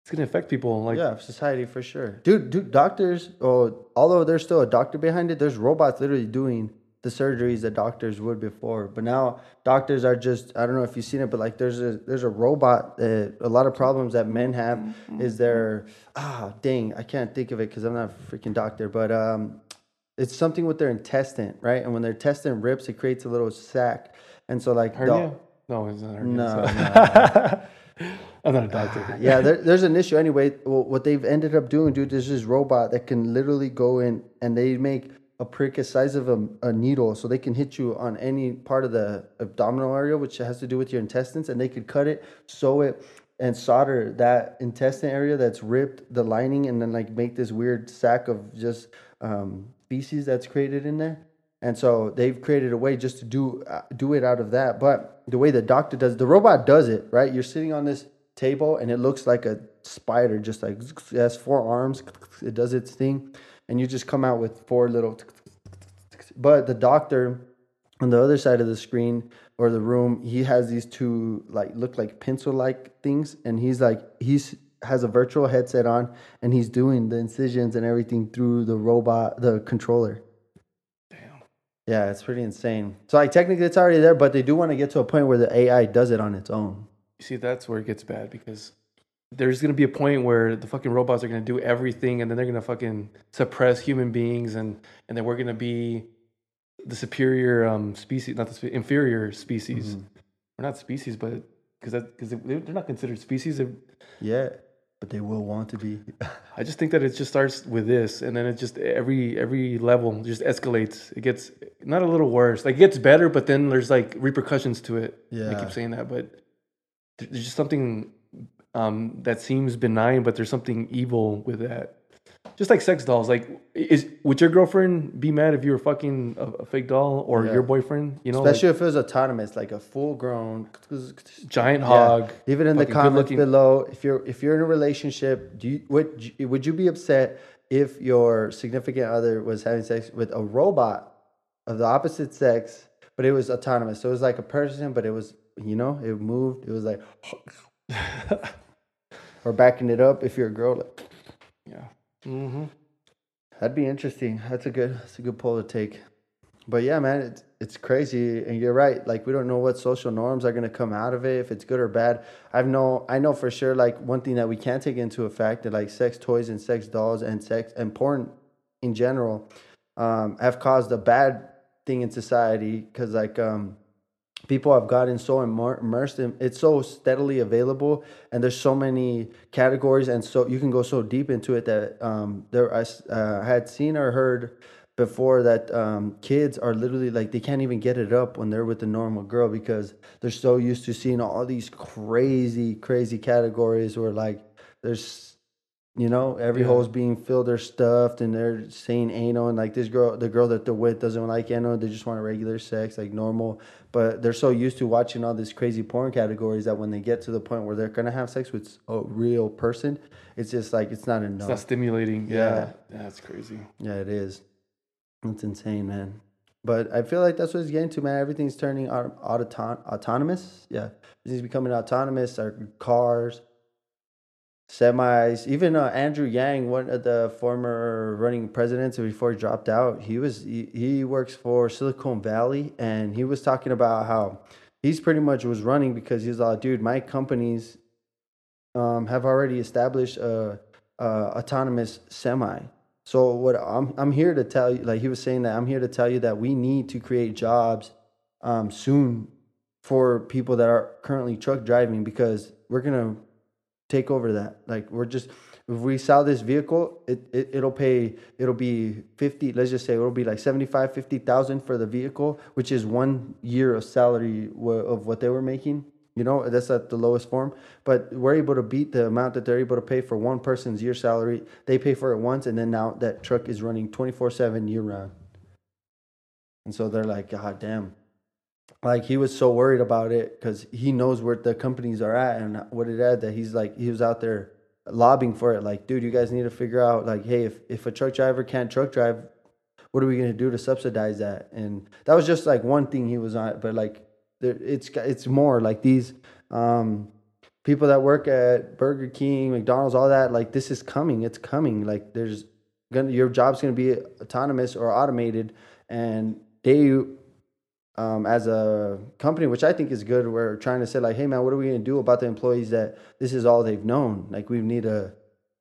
[SPEAKER 1] it's gonna affect people. Like
[SPEAKER 2] yeah, society for sure. Dude, dude, doctors. Oh, although there's still a doctor behind it, there's robots literally doing the surgeries that doctors would before. But now doctors are just. I don't know if you've seen it, but like there's a there's a robot. That, a lot of problems that men have is their ah dang I can't think of it because I'm not a freaking doctor, but um. It's something with their intestine, right? And when their intestine rips, it creates a little sac. And so, like, the-
[SPEAKER 1] hernia? No, it's not hernia.
[SPEAKER 2] No,
[SPEAKER 1] so- I'm not a doctor.
[SPEAKER 2] yeah, there, there's an issue anyway. What they've ended up doing, dude, there's this robot that can literally go in and they make a prick the size of a, a needle, so they can hit you on any part of the abdominal area, which has to do with your intestines, and they could cut it, sew it, and solder that intestine area that's ripped, the lining, and then like make this weird sack of just um, feces that's created in there. and so they've created a way just to do uh, do it out of that. But the way the doctor does, the robot does it right. You're sitting on this table, and it looks like a spider, just like it has four arms. It does its thing, and you just come out with four little. But the doctor on the other side of the screen or the room, he has these two like look like pencil like things, and he's like he's has a virtual headset on, and he's doing the incisions and everything through the robot, the controller.
[SPEAKER 1] Damn.
[SPEAKER 2] Yeah, it's pretty insane. So like technically it's already there, but they do want to get to a point where the AI does it on its own.
[SPEAKER 1] You see, that's where it gets bad because there's gonna be a point where the fucking robots are gonna do everything, and then they're gonna fucking suppress human beings, and and then we're gonna be the superior um species, not the spe- inferior species.
[SPEAKER 2] Mhm.
[SPEAKER 1] We're not species, but because that because they're they're not considered species. They're-
[SPEAKER 2] Yeah, but they will want to be.
[SPEAKER 1] I just think that it just starts with this, and then it just every every level just escalates. It gets not a little worse. Like it gets better, but then there's like repercussions to it.
[SPEAKER 2] Yeah, I
[SPEAKER 1] keep saying that, but there's just something um, that seems benign, but there's something evil with that. Just like sex dolls. Like, is would your girlfriend be mad if you were fucking a, a fake doll or
[SPEAKER 2] Yeah.
[SPEAKER 1] your boyfriend? You know, like,
[SPEAKER 2] Especially if it was autonomous, like a full grown
[SPEAKER 1] giant hog.
[SPEAKER 2] Leave it in the comments below. If you're if you're in a relationship, do you would you- would you be upset if your significant other was having sex with a robot of the opposite sex, but it was autonomous? So it was like a person, but it was you know it moved. It was like or backing it up. If you're a girl, like,
[SPEAKER 1] yeah. Mm-hmm.
[SPEAKER 2] that'd be interesting. That's a good that's a good poll to take. But yeah, man, it's it's crazy, and you're right. Like we don't know what social norms are gonna come out of it, if it's good or bad. I've know I know for sure. Like one thing that we can't take into effect that like sex toys and sex dolls and sex and porn in general um, have caused a bad thing in society because like um, people have gotten so immer- immersed in it's so steadily available and there's so many categories and so you can go so deep into it that um, there I uh, had seen or heard before that um, kids are literally like they can't even get it up when they're with a normal girl because they're so used to seeing all these crazy crazy categories where like there's you know every
[SPEAKER 1] Yeah.
[SPEAKER 2] hole's being filled or stuffed and they're saying anal and like this girl the girl that they're with doesn't like anal they just want a regular sex like normal but they're so used to watching all these crazy porn categories that when they get to the point where they're gonna have sex with a real person it's just like it's not enough
[SPEAKER 1] It's not stimulating.
[SPEAKER 2] Yeah.
[SPEAKER 1] Yeah. yeah, that's crazy.
[SPEAKER 2] yeah, it is. It's insane, man. But I feel like that's what it's getting to, man. Everything's turning auto- autonomous. Yeah, everything's becoming autonomous. Our cars, semis, even uh, Andrew Yang, one of the former running presidents before he dropped out, he was he, he works for Silicon Valley, and he was talking about how he's pretty much was running because he's like, dude, my companies um, have already established a, a autonomous semi. So what I'm I'm here to tell you, like he was saying that I'm here to tell you that we need to create jobs um, soon for people that are currently truck driving because we're gonna take over that. Like we're just if we sell this vehicle, it, it it'll pay it'll be 50, let's just say it'll be like 75, 50,000 for the vehicle, which is one year of salary of what they were making. You know, that's at the lowest form. But we're able to beat the amount that they're able to pay for one person's year salary. They pay for it once, and then now that truck is running 24 7 year round. And so they're like, God damn. Like he was so worried about it because he knows where the companies are at and what it at that he's like, he was out there lobbying for it. Like, dude, you guys need to figure out, like, hey, if, if a truck driver can't truck drive, what are we going to do to subsidize that? And that was just like one thing he was on, but like, there, it's it's more like these um, people that work at Burger King, McDonald's, all that. Like this is coming. It's coming. Like there's gonna your job's gonna be autonomous or automated, and they, um, as a company, which I think is good, we're trying to say like, hey man, what are we gonna do about the employees that this is all they've known? Like we need to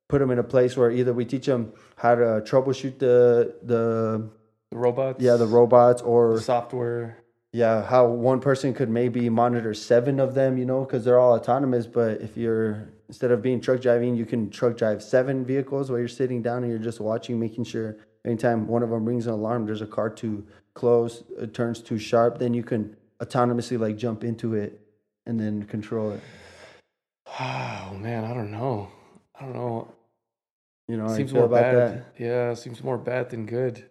[SPEAKER 2] put them in a place where either we teach them how to troubleshoot the the
[SPEAKER 1] The robots.
[SPEAKER 2] yeah the robots or
[SPEAKER 1] the software.
[SPEAKER 2] yeah, how one person could maybe monitor seven of them, you know, because they're all autonomous. But if you're instead of being truck driving, you can truck drive seven vehicles while you're sitting down and you're just watching, making sure anytime one of them rings an alarm, there's a car too close, it turns too sharp, then you can autonomously like jump into it and then control it.
[SPEAKER 1] Oh man, I don't know. I don't know.
[SPEAKER 2] You know,
[SPEAKER 1] seems more
[SPEAKER 2] about
[SPEAKER 1] bad.
[SPEAKER 2] that?
[SPEAKER 1] Yeah, seems more bad than good.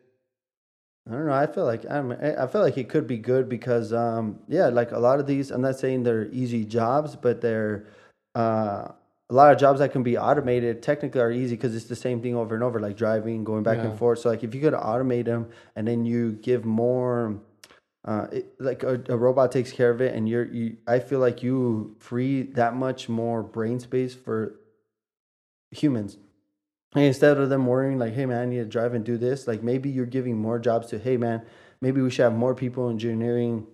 [SPEAKER 2] I don't know. I feel like I'm, I feel like it could be good because um yeah, like a lot of these. I'm not saying they're easy jobs, but they're uh a lot of jobs that can be automated technically are easy because it's the same thing over and over, like driving, going back
[SPEAKER 1] Yeah.
[SPEAKER 2] and forth. So like if you could automate them and then you give more, uh, it, like a, a robot takes care of it, and you're you, I feel like you free that much more brain space for humans. And instead of them worrying like, hey man, I need to drive and do this, like maybe you're giving more jobs to, hey man, maybe we should have more people engineering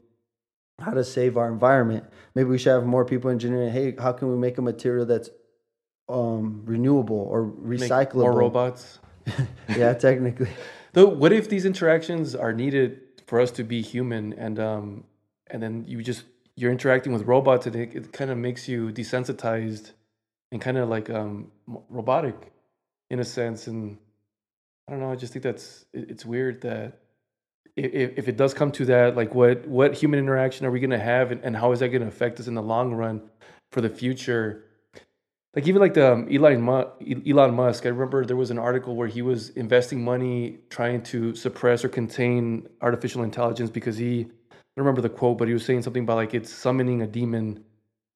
[SPEAKER 2] how to save our environment. Maybe we should have more people engineering, hey, how can we make a material that's um renewable or
[SPEAKER 1] Make
[SPEAKER 2] recyclable?
[SPEAKER 1] more robots.
[SPEAKER 2] yeah, technically.
[SPEAKER 1] Though, what if these interactions are needed for us to be human, and um, and then you just you're interacting with robots, and it, it kind of makes you desensitized and kind of like um robotic in a sense. And I don't know. I just think that's it, it's weird that if if it does come to that, like what what human interaction are we gonna have, and, and how is that gonna affect us in the long run for the future? Like even like the um, Elon Mu- Elon Musk. I remember there was an article where he was investing money trying to suppress or contain artificial intelligence because he I don't remember the quote, but he was saying something about like it's summoning a demon.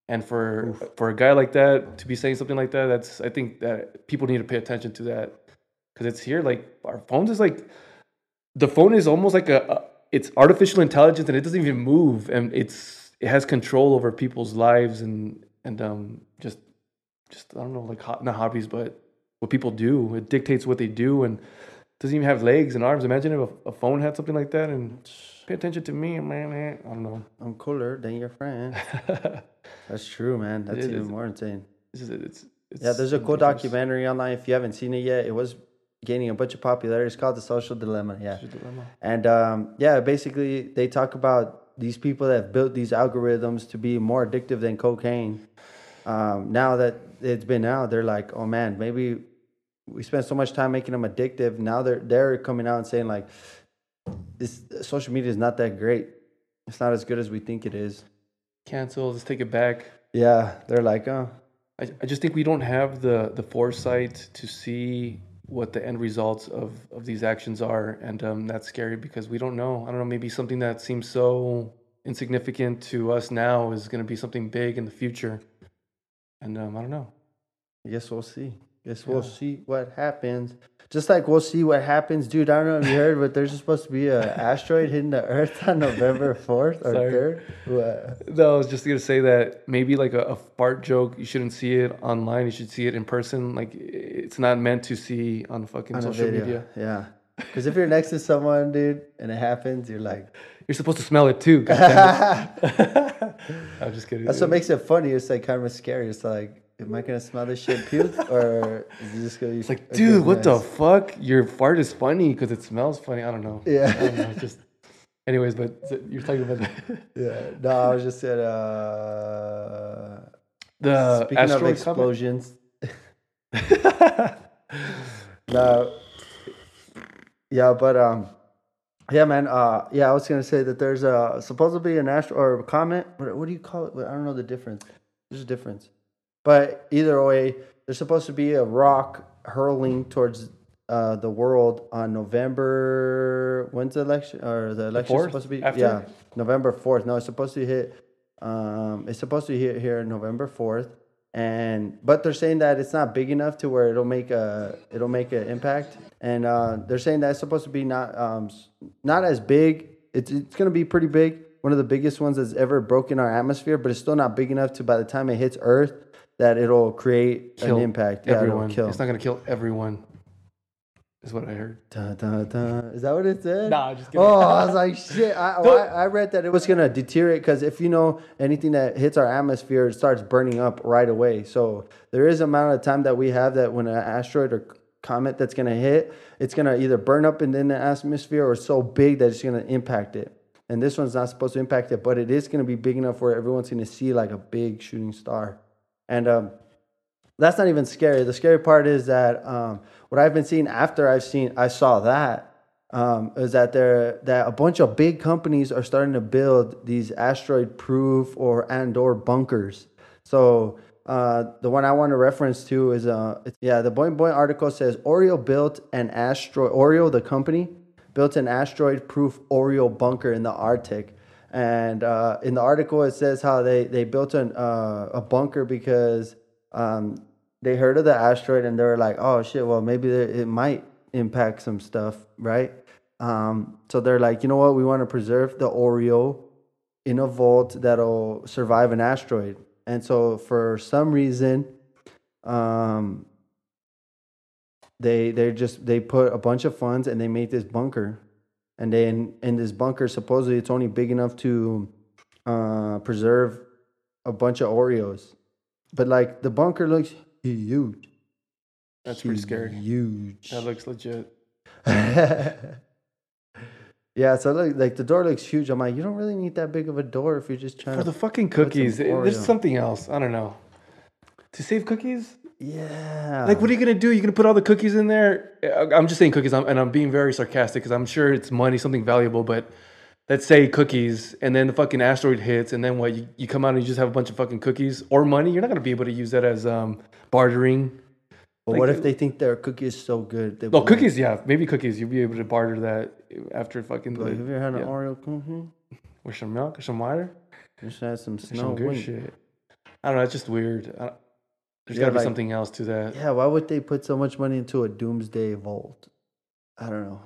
[SPEAKER 1] And for for a guy like that to be saying something like that, that's I think that people need to pay attention to that because it's here. Like our phones is like the phone is almost like a, a it's artificial intelligence and it doesn't even move and it's it has control over people's lives and and um just just I don't know, like not hobbies, but what people do. It dictates what they do, and doesn't even have legs and arms. Imagine if a, a phone had something like that. And pay attention to me, man. I don't know.
[SPEAKER 2] I'm cooler than your friend. That's true, man. That's
[SPEAKER 1] is.
[SPEAKER 2] even more insane.
[SPEAKER 1] just- it's, it's
[SPEAKER 2] Yeah, there's a cool documentary online. If you haven't seen it yet, it was gaining a bunch of popularity. It's called The Social Dilemma. Yeah.
[SPEAKER 1] It's a dilemma.
[SPEAKER 2] And um, yeah, basically, they talk about these people that have built these algorithms to be more addictive than cocaine. Um, now that it's been out, they're like, oh man, maybe we spent so much time making them addictive. Now they're they're coming out and saying like, this social media is not that great. It's not as good as we think it is.
[SPEAKER 1] Cancel. Let's take it back.
[SPEAKER 2] Yeah, they're like, oh,
[SPEAKER 1] I, I just think we don't have the the foresight to see what the end results of of these actions are, and um, that's scary because we don't know. I don't know. Maybe something that seems so insignificant to us now is going to be something big in the future, and um, I don't know.
[SPEAKER 2] I guess we'll see. Guess we'll see what happens. Just like we'll see what happens, dude. I don't know if you heard, but there's supposed to be an asteroid hitting the Earth on November fourth or third.
[SPEAKER 1] No, I was just gonna say that maybe like a, a fart joke, you shouldn't see it online. You should see it in person. Like it's not meant to see on fucking
[SPEAKER 2] On
[SPEAKER 1] social media.
[SPEAKER 2] Yeah. Because if you're next to someone, dude, and it happens, you're like,
[SPEAKER 1] You're supposed to smell it too. I'm just kidding.
[SPEAKER 2] that's what makes it funny. It's like kind of scary. It's like, am I gonna smell this shit puke or is it just gonna be?
[SPEAKER 1] It's like, dude, what the fuck? Your fart is funny because it smells funny. I don't know.
[SPEAKER 2] Yeah.
[SPEAKER 1] I don't know. Just, anyways, but you're talking about the,
[SPEAKER 2] Yeah. No, I was just at uh.
[SPEAKER 1] the
[SPEAKER 2] Speaking of explosions, no. Yeah, but um, yeah, man. Uh, yeah, I was gonna say that there's a supposedly an astro or a comet. What, what do you call it? I don't know the difference. There's a difference, but either way, there's supposed to be a rock hurling towards uh the world on November. When's the election? Or the election
[SPEAKER 1] 4th?
[SPEAKER 2] supposed to be?
[SPEAKER 1] After?
[SPEAKER 2] Yeah, November fourth. No, it's supposed to hit. Um, it's supposed to hit here November fourth, and but they're saying that it's not big enough to where it'll make a it'll make an impact, and uh, they're saying that it's supposed to be not um not as big. It's it's gonna be pretty big, one of the biggest ones that's ever broken our atmosphere, but it's still not big enough to by the time it hits Earth that it'll create
[SPEAKER 1] Kill
[SPEAKER 2] an impact. Yeah,
[SPEAKER 1] everyone.
[SPEAKER 2] it'll kill.
[SPEAKER 1] It's not gonna kill everyone. Is what I heard.
[SPEAKER 2] Dun, dun, dun. Is that what it said?
[SPEAKER 1] No, Nah, just kidding.
[SPEAKER 2] Oh, I was like, shit. I, oh, I, I read that it was gonna deteriorate because if you know anything that hits our atmosphere, it starts burning up right away. So there is amount of time that we have that when an asteroid or comet that's gonna hit, it's gonna either burn up in the atmosphere or so big that it's gonna impact it. And this one's not supposed to impact it, but it is gonna be big enough where everyone's gonna see like a big shooting star. And um, that's not even scary. The scary part is that um, what I've been seeing after I've seen I saw that um, is that there that a bunch of big companies are starting to build these asteroid proof or and or bunkers. So uh, the one I want to reference to is uh yeah the Boing Boing article says Oreo built an asteroid Oreo the company built an asteroid-proof Oreo bunker in the Arctic. And uh, in the article, it says how they they built an uh, a bunker because um, they heard of the asteroid and they were like, oh shit, well maybe it might impact some stuff, right? Um, so they're like, you know what? We want to preserve the Oreo in a vault that'll survive an asteroid. And so for some reason, um, they they just they put a bunch of funds and they made this bunker, and then in this bunker supposedly it's only big enough to uh, preserve a bunch of Oreos, but like the bunker looks huge.
[SPEAKER 1] That's pretty scary.
[SPEAKER 2] Huge.
[SPEAKER 1] That looks legit.
[SPEAKER 2] yeah, so look, like the door looks huge. I'm like, you don't really need that big of a door if you're just trying
[SPEAKER 1] For
[SPEAKER 2] to.
[SPEAKER 1] the fucking cookies, it- there's something else. I don't know. To save cookies?
[SPEAKER 2] yeah.
[SPEAKER 1] Like, what are you gonna do? You're gonna put all the cookies in there? I'm just saying cookies, I'm, and I'm being very sarcastic because I'm sure it's money, something valuable. But let's say cookies, and then the fucking asteroid hits, and then what? You, you come out and you just have a bunch of fucking cookies or money. You're not gonna be able to use that as um, bartering.
[SPEAKER 2] But what if they think their cookie is so good? They
[SPEAKER 1] Well,
[SPEAKER 2] won't-
[SPEAKER 1] cookies, yeah, maybe cookies. You'll be able to barter that after fucking
[SPEAKER 2] Like, have you ever had an
[SPEAKER 1] yeah.
[SPEAKER 2] Oreo cookie?
[SPEAKER 1] with some milk or some water,
[SPEAKER 2] Just had some
[SPEAKER 1] some
[SPEAKER 2] snow.
[SPEAKER 1] good
[SPEAKER 2] Wait.
[SPEAKER 1] shit. I don't know. It's just weird. I, there's
[SPEAKER 2] Yeah,
[SPEAKER 1] gotta be
[SPEAKER 2] like-
[SPEAKER 1] something else to that.
[SPEAKER 2] Yeah, why would they put so much money into a doomsday vault? I don't know.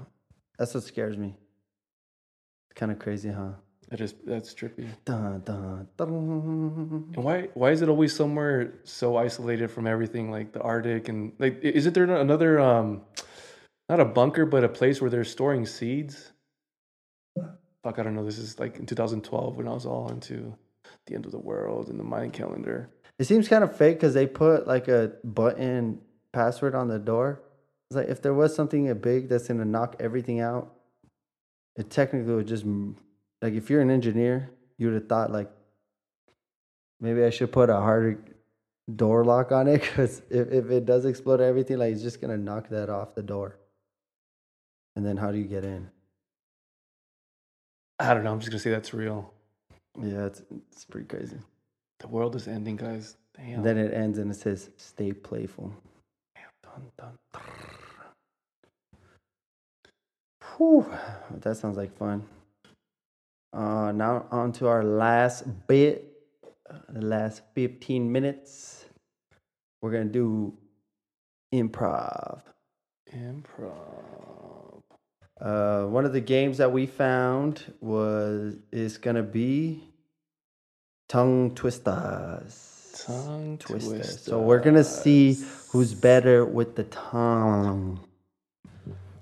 [SPEAKER 2] That's what scares me. It's kind of crazy, huh?
[SPEAKER 1] That is that's trippy.
[SPEAKER 2] Dun, dun, dun.
[SPEAKER 1] And why why is it always somewhere so isolated from everything like the Arctic and like is it there another um not a bunker but a place where they're storing seeds? Fuck, I don't know. This is like in 2012 when I was all into the end of the world and the Mayan calendar.
[SPEAKER 2] It seems kind of fake because they put like a button password on the door. It's like if there was something big that's gonna knock everything out, it technically would just like if you're an engineer, you would have thought like maybe I should put a harder door lock on it because if, if it does explode everything, like it's just gonna knock that off the door. And then how do you get in?
[SPEAKER 1] I don't know. I'm just gonna say that's real.
[SPEAKER 2] Yeah, it's it's pretty crazy.
[SPEAKER 1] The world is ending, guys. Damn.
[SPEAKER 2] And then it ends and it says, "Stay playful." Dun, dun, dun. Whew, that sounds like fun. Uh, now on to our last bit, uh, the last fifteen minutes. We're gonna do improv.
[SPEAKER 1] Improv.
[SPEAKER 2] Uh, one of the games that we found was is gonna be tongue twisters.
[SPEAKER 1] Tongue
[SPEAKER 2] twisters. So we're gonna see who's better with the tongue.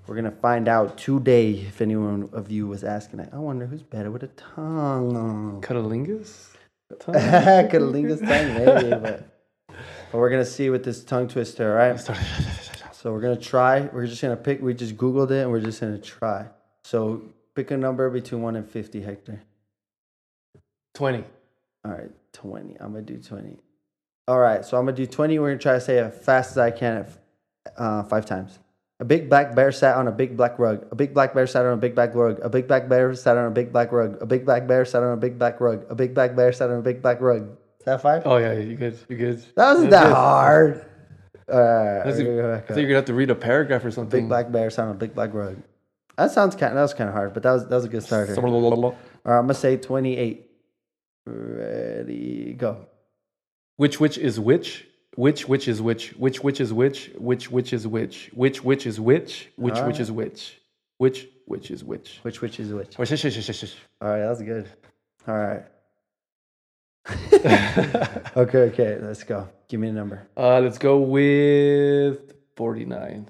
[SPEAKER 2] We're gonna find out today if anyone of you was asking. it. I wonder who's better with a tongue.
[SPEAKER 1] Cutalingus?
[SPEAKER 2] Cutalingus tongue, maybe, but but we're gonna see with this tongue twister. All right. So we're gonna try. We're just gonna pick. We just googled it, and we're just gonna try. So pick a number between one and fifty, Hector.
[SPEAKER 1] 20.
[SPEAKER 2] All right, 20. I'm going to do 20. All right, so I'm going to do 20. We're going to try to say it as fast as I can uh, five times. A big black bear sat on a big black rug. A big black bear sat on a big black rug. A big black bear sat on a big black rug. A big black bear sat on a big black rug. A big black bear sat on a big black rug. Is that five?
[SPEAKER 1] Oh, yeah, you good. You good.
[SPEAKER 2] that wasn't that
[SPEAKER 1] it.
[SPEAKER 2] hard. All right,
[SPEAKER 1] That's a-
[SPEAKER 2] go
[SPEAKER 1] I
[SPEAKER 2] back
[SPEAKER 1] thought you were going to have to read a paragraph or something.
[SPEAKER 2] Big black bear sat on a big black rug. That sounds kind. That was kind of hard, but that was that was a good starter. All right, I'm gonna say 28. Ready, go.
[SPEAKER 1] Which which is which? Which which is which? Which which is which? Which which is which? Which which is which? Which which is which? Which which is which?
[SPEAKER 2] Which which is which?
[SPEAKER 1] Oh, shush, shush, shush, shush, shush.
[SPEAKER 2] All right, that was good. All right. okay, okay, let's go. Give me a number.
[SPEAKER 1] Uh, let's go with 49.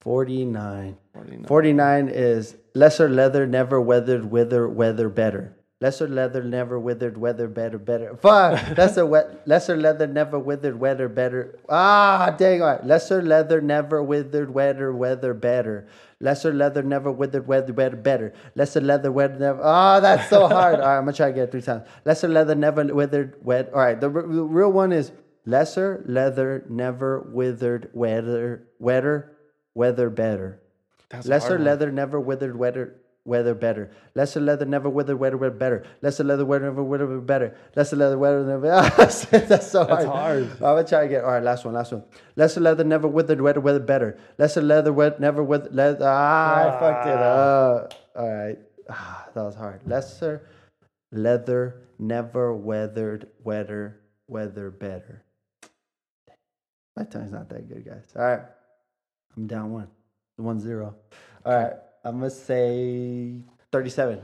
[SPEAKER 2] 49.
[SPEAKER 1] 49.
[SPEAKER 2] 49 is lesser leather, never weathered, wither, weather better. Lesser leather, never withered, weather better, better. Fuck. Lesser wet, lesser leather, never withered, weather better. Ah, dang. All right. Lesser leather, never withered, weather, weather better. Lesser leather, never withered, weather, better, better. Lesser leather, weather, never. Ah, that's so hard. All right, I'm gonna try to get it three times. Lesser leather, never withered, wet. All right, the, r- the real one is lesser leather, never withered, weather, wetter, weather better.
[SPEAKER 1] That's
[SPEAKER 2] Lesser leather, never withered, weather. Weather better. Lesser leather, never weather, weather, weather better. Lesser leather, weather, never weather, weather better. Lesser leather, weather, never. That's so hard.
[SPEAKER 1] That's hard.
[SPEAKER 2] I'm gonna try again. All right, last one, last one. Lesser leather, never withered, weather, weather better. Lesser leather, wet, never with leather. Ah, I fucked it up. All right, ah, that was hard. Lesser leather, never weathered, weather, weather better. My tongue's not that good, guys. All right, I'm down one, one zero. All right, I'm gonna say thirty-seven.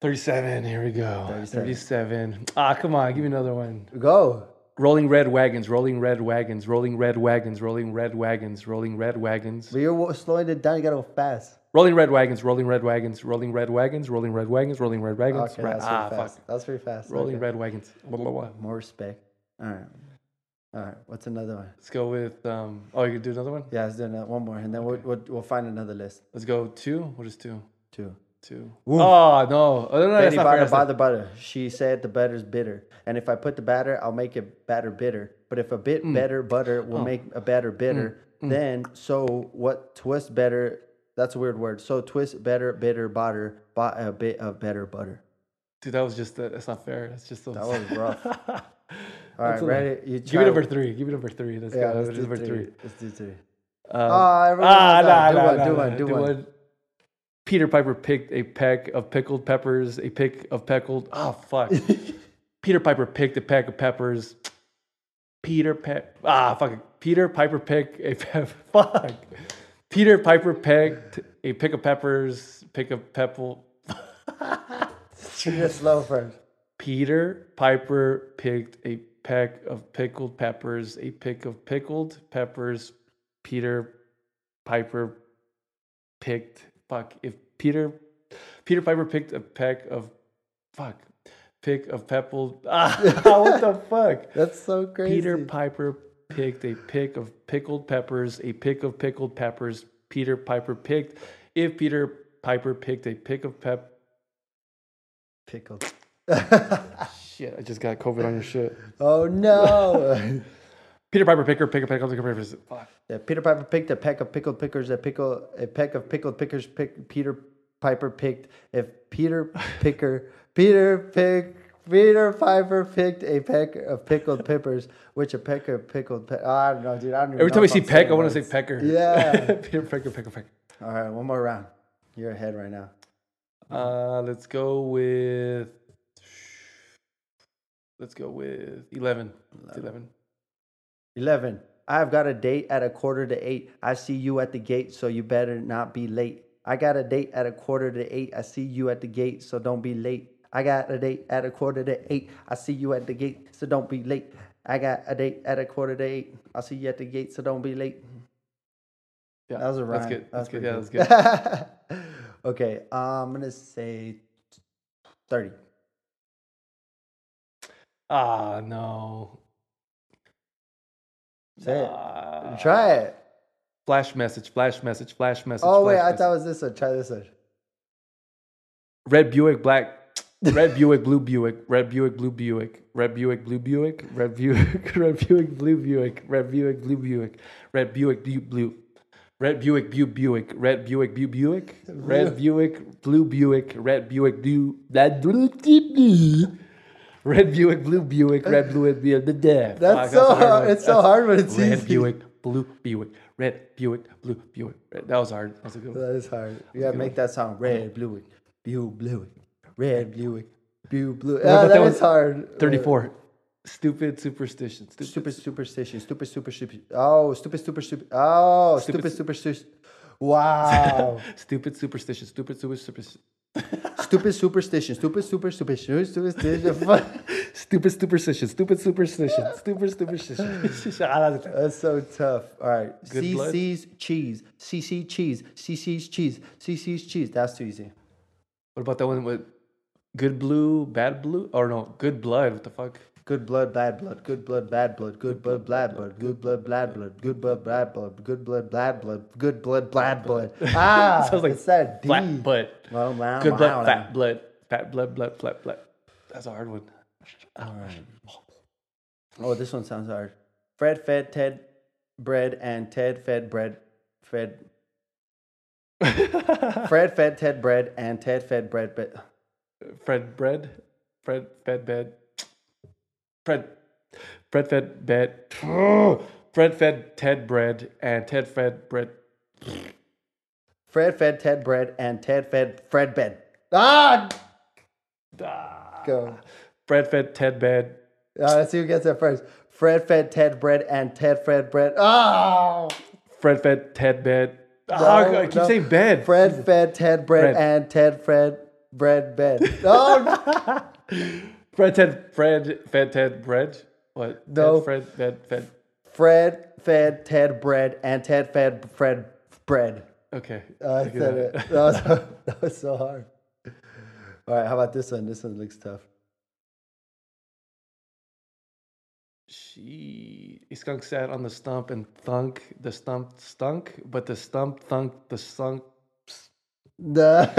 [SPEAKER 1] 37. Here we go.
[SPEAKER 2] 37.
[SPEAKER 1] 37. Ah, come on. Give me another one.
[SPEAKER 2] Go.
[SPEAKER 1] Rolling red wagons, rolling red wagons, rolling red wagons, rolling red wagons, rolling red wagons.
[SPEAKER 2] But you're slowing it down. You gotta go fast.
[SPEAKER 1] Rolling red wagons, rolling red wagons, rolling red wagons, rolling red wagons, rolling red wagons.
[SPEAKER 2] Okay, that's
[SPEAKER 1] ah,
[SPEAKER 2] pretty fast.
[SPEAKER 1] fuck.
[SPEAKER 2] That's pretty fast.
[SPEAKER 1] Rolling
[SPEAKER 2] Okay.
[SPEAKER 1] red wagons. Blah, blah, blah.
[SPEAKER 2] More respect. All right. All right. What's another one?
[SPEAKER 1] Let's go with. Um, oh, you can do another one?
[SPEAKER 2] Yeah, let's do another, one more, and then we'll, we'll we'll find another list.
[SPEAKER 1] Let's go two. What is two?
[SPEAKER 2] Two.
[SPEAKER 1] Two. Oh, no. Oh, no, no,
[SPEAKER 2] Betty butter,
[SPEAKER 1] that's not-
[SPEAKER 2] butter. She said the butter's bitter, and if I put the batter, I'll make it batter bitter. But if a bit
[SPEAKER 1] Mm.
[SPEAKER 2] better butter will
[SPEAKER 1] Oh.
[SPEAKER 2] make a batter bitter, then so what? Twist better. That's a weird word. So twist better, bitter, butter, buy a bit of better butter.
[SPEAKER 1] Dude, that was just. That's not fair. That's just. So
[SPEAKER 2] That was rough. All right, ready? You
[SPEAKER 1] Give me number three. Give me number three. Let's
[SPEAKER 2] Yeah,
[SPEAKER 1] go.
[SPEAKER 2] let's
[SPEAKER 1] Let's
[SPEAKER 2] do
[SPEAKER 1] number
[SPEAKER 2] three.
[SPEAKER 1] three.
[SPEAKER 2] Let's do three.
[SPEAKER 1] Um,
[SPEAKER 2] Ah, everyone
[SPEAKER 1] ah, nah.
[SPEAKER 2] Do
[SPEAKER 1] nah,
[SPEAKER 2] one,
[SPEAKER 1] nah,
[SPEAKER 2] do
[SPEAKER 1] nah,
[SPEAKER 2] one, do one.
[SPEAKER 1] Peter Piper picked a peck of pickled peppers, a pick of pickled. Oh fuck. Peter Piper picked a peck of peppers. Peter Pe- ah fuck. it. Peter Piper picked a pe- fuck. Peter Piper picked a pick of peppers, pick of pepple.
[SPEAKER 2] Shoot it slow first.
[SPEAKER 1] Peter Piper picked a peck of pickled peppers, a pick of pickled peppers. Peter Piper picked fuck if Peter Peter Piper picked a peck of fuck pick of peppled ah what the fuck
[SPEAKER 2] That's so crazy.
[SPEAKER 1] Peter Piper picked a pick of pickled peppers, a pick of pickled peppers. Peter Piper picked if Peter Piper picked a pick of pep
[SPEAKER 2] Pickle.
[SPEAKER 1] shit I just got COVID on your shit.
[SPEAKER 2] oh no.
[SPEAKER 1] Peter Piper picker picker pick up peppers. Fuck.
[SPEAKER 2] Yeah, Peter Piper picked a peck of pickled pickers. A pickle, a peck of pickled pickers. Pick, Peter Piper picked. If Peter Picker, Peter pick, Peter Piper picked a peck of pickled peppers, which a peck of pickled. Pe- oh, I don't know, dude. I don't even
[SPEAKER 1] Every
[SPEAKER 2] know
[SPEAKER 1] time I see peck,
[SPEAKER 2] saying
[SPEAKER 1] I want to say pecker.
[SPEAKER 2] Yeah.
[SPEAKER 1] Peter Picker picker picker.
[SPEAKER 2] All right, one more round. You're ahead right now.
[SPEAKER 1] Uh, let's go with. Let's go with eleven. It's eleven.
[SPEAKER 2] Eleven. I've got a date at a quarter to eight. I see you at the gate, so you better not be late. I got a date at a quarter to eight. I see you at the gate, so don't be late. I got a date at a quarter to eight. I see you at the gate, so don't be late. I got a date at a quarter to eight. I'll see you at the gate, so don't be late.
[SPEAKER 1] Yeah,
[SPEAKER 2] That was a rhyme.
[SPEAKER 1] That's good.
[SPEAKER 2] That
[SPEAKER 1] That's good. Yeah,
[SPEAKER 2] pretty
[SPEAKER 1] that's good.
[SPEAKER 2] okay, I'm gonna say thirty.
[SPEAKER 1] Ah, no.
[SPEAKER 2] Say
[SPEAKER 1] Ah.
[SPEAKER 2] it. Try it.
[SPEAKER 1] Flash message. Flash message. Flash message.
[SPEAKER 2] Oh wait,
[SPEAKER 1] flash
[SPEAKER 2] I
[SPEAKER 1] message.
[SPEAKER 2] thought it was this one. Try this one.
[SPEAKER 1] Red Buick, black. Red Buick, blue Buick, red Buick, blue Buick, red Buick, blue Buick, red Buick, red Buick, blue Buick, red Buick, blue Buick, red Buick, blue blue, red Buick, blue Buick, red Buick, blue Buick, red Buick, blue Buick, red Buick, blue that red Buick, blue Buick, red Buick, blue the death.
[SPEAKER 2] That's so hard. It's so hard, but it's
[SPEAKER 1] red
[SPEAKER 2] easy.
[SPEAKER 1] Buick, blue Buick, red Buick, blue Buick. Red- That was hard. That was a good one.
[SPEAKER 2] That is hard. You gotta make that song. Red, blue, blue, blue, red, blue, blue, blue.
[SPEAKER 1] Ah, about
[SPEAKER 2] Yeah,
[SPEAKER 1] that one?
[SPEAKER 2] hard.
[SPEAKER 1] Thirty-four. Stupid superstition. Stupid.
[SPEAKER 2] Stupid superstition. Stupid superstition. Oh, stupid, super, stupid. Oh, stupid,
[SPEAKER 1] Stupid-
[SPEAKER 2] superstition. Wow.
[SPEAKER 1] Stupid superstition. Stupid super superstition.
[SPEAKER 2] Stupid superstition. Stupid, super, superstition. Superstition.
[SPEAKER 1] Stupid superstition. Stupid superstition. Stupid superstition. That's-
[SPEAKER 2] so tough. All right.
[SPEAKER 1] Good blood?
[SPEAKER 2] CC's cheese. CC cheese. CC's cheese. CC's cheese. That's too easy.
[SPEAKER 1] what about that one with good blue, bad blue? Or no, good blood. What the fuck?
[SPEAKER 2] Good blood, bad blood. Good blood, bad blood. Good blood, bad blood. Good blood, bad blood. Good blood, bad blood. Good blood, bad blood. Good blood, bad blood. Ah,
[SPEAKER 1] Sounds like
[SPEAKER 2] it's that D.
[SPEAKER 1] Flat.
[SPEAKER 2] Well, wow,
[SPEAKER 1] Good blood, fat blood. Fat blood, blood, flat blood. That's a hard one.
[SPEAKER 2] All right. Oh, this one sounds hard. Fred fed Ted bread, and Ted fed bread. Fed. Fred fed Ted bread, and Ted fed bread. But
[SPEAKER 1] Fred bread. Fred fed bed. Fred. Fred fed bed. Fred fed Ted bread, and Ted fed bread.
[SPEAKER 2] Fred fed Ted bread, and Ted fed Fred bed. Ah,
[SPEAKER 1] Ah.
[SPEAKER 2] go.
[SPEAKER 1] Fred fed Ted bed.
[SPEAKER 2] Uh, let's see who gets there first. Fred fed Ted bread, and Ted fed bread. Oh,
[SPEAKER 1] Fred fed Ted bed.
[SPEAKER 2] No,
[SPEAKER 1] Ah, I keep
[SPEAKER 2] no.
[SPEAKER 1] saying bed.
[SPEAKER 2] Fred fed Ted bread,
[SPEAKER 1] Bread.
[SPEAKER 2] and Ted fed bread bed. Oh,
[SPEAKER 1] Fred Ted Fred fed Ted bread. What?
[SPEAKER 2] No.
[SPEAKER 1] Ted, Fred fed fed.
[SPEAKER 2] Fred fed Ted bread, and Ted fed Fred bread.
[SPEAKER 1] Okay.
[SPEAKER 2] Oh, I said it.
[SPEAKER 1] that.
[SPEAKER 2] Was, that was so hard. All right, how about this one? This one looks tough.
[SPEAKER 1] She skunk sat on the stump and thunk. The stump stunk, but the stump thunk. The stunk.
[SPEAKER 2] The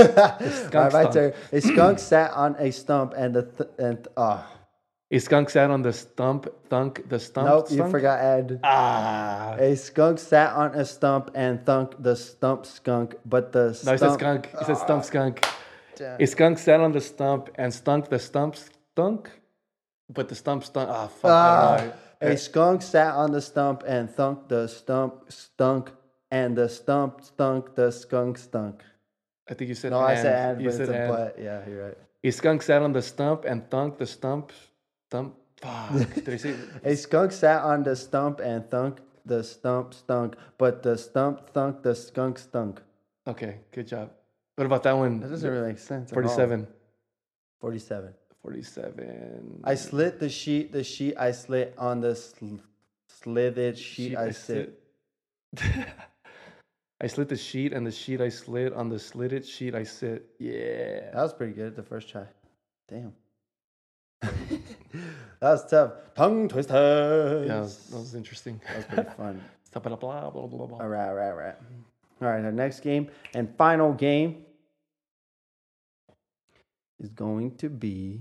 [SPEAKER 2] right, my
[SPEAKER 1] stunk.
[SPEAKER 2] turn. A skunk sat on a stump, and the th- and oh
[SPEAKER 1] A skunk sat on the stump. Thunk. The stump.
[SPEAKER 2] nope, you forgot add.
[SPEAKER 1] Ah.
[SPEAKER 2] A skunk sat on a stump and thunk the stump skunk, but the
[SPEAKER 1] No, he said skunk. He said stump skunk.
[SPEAKER 2] Damn.
[SPEAKER 1] A skunk sat on the stump and stunk. The stump stunk, but the stump stunk. Ah, fuck.
[SPEAKER 2] Ah, a skunk sat on the stump and thunk the stump stunk, and the stump stunk the skunk stunk.
[SPEAKER 1] I think you said.
[SPEAKER 2] No, I said and,
[SPEAKER 1] You
[SPEAKER 2] but
[SPEAKER 1] said
[SPEAKER 2] it's a
[SPEAKER 1] and.
[SPEAKER 2] but. Yeah, you're right.
[SPEAKER 1] A skunk sat on the stump and thunk the stump. Stump. Fuck. Did I say?
[SPEAKER 2] A skunk sat on the stump and thunk the stump stunk, but the stump thunk the skunk stunk.
[SPEAKER 1] Okay, good job. What about that one?
[SPEAKER 2] That doesn't really make sense.
[SPEAKER 1] 47.
[SPEAKER 2] 47.
[SPEAKER 1] 47.
[SPEAKER 2] I slit the sheet, the sheet I slit on the sl- slitted sheet, I sit.
[SPEAKER 1] I slit the sheet and the sheet I slit on the slitted sheet I sit. Yeah.
[SPEAKER 2] That was pretty good the first try. Damn. that was tough. Tongue twisters.
[SPEAKER 1] Yeah, that was, that was interesting.
[SPEAKER 2] That was pretty fun.
[SPEAKER 1] It, blah, blah, blah, blah.
[SPEAKER 2] All right, all right, all right. All right, our next game and final game is going to be.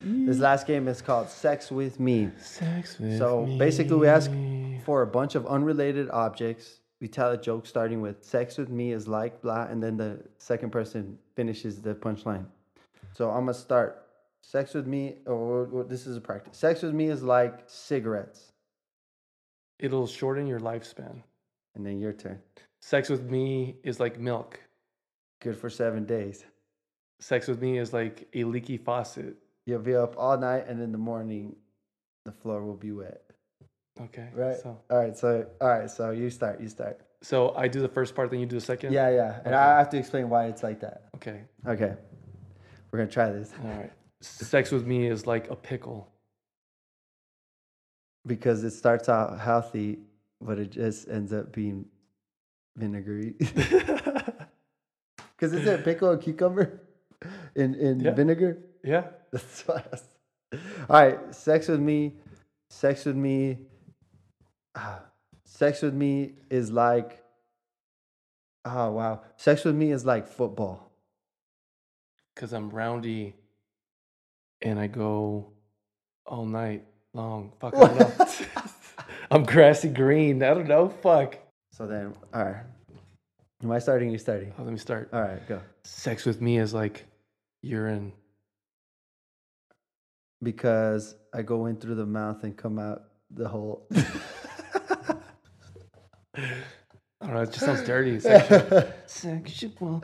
[SPEAKER 2] This last game is called Sex with Me.
[SPEAKER 1] Sex with
[SPEAKER 2] So
[SPEAKER 1] me.
[SPEAKER 2] So basically, we ask for a bunch of unrelated objects. We tell a joke starting with "sex with me is like blah," and then the second person finishes the punchline. So I'm gonna start. Sex with me, or, or this is a practice. Sex with me is like cigarettes,
[SPEAKER 1] It'll shorten your lifespan.
[SPEAKER 2] and then your turn.
[SPEAKER 1] Sex with me is like milk.
[SPEAKER 2] Good for seven days.
[SPEAKER 1] Sex with me is like a leaky faucet.
[SPEAKER 2] You'll be up all night, and in the morning, the floor will be wet.
[SPEAKER 1] Okay.
[SPEAKER 2] Right.
[SPEAKER 1] So,
[SPEAKER 2] All right. So all right. So you start. You start.
[SPEAKER 1] so I do the first part, then you do the second?
[SPEAKER 2] Yeah, yeah. And
[SPEAKER 1] Okay.
[SPEAKER 2] I have to explain why it's like that.
[SPEAKER 1] Okay.
[SPEAKER 2] Okay. We're gonna try this.
[SPEAKER 1] All right. Sex with me is like a pickle.
[SPEAKER 2] because it starts out healthy, but it just ends up being vinegary. Because is it pickle or cucumber in in
[SPEAKER 1] Yeah.
[SPEAKER 2] vinegar?
[SPEAKER 1] yeah.
[SPEAKER 2] That's was- All right, sex with me, sex with me, ah, sex with me is like. Oh wow, sex with me is like football.
[SPEAKER 1] Because I'm roundy and I go all night long. Fuck, i'm grassy green. I don't know. Fuck.
[SPEAKER 2] So then, all right. Am I starting? You starting?
[SPEAKER 1] Oh, let me start.
[SPEAKER 2] All right, go.
[SPEAKER 1] Sex with me is like urine.
[SPEAKER 2] Because I go in through the mouth and come out the hole.
[SPEAKER 1] I don't know. It just sounds dirty. Sexual. Sexual.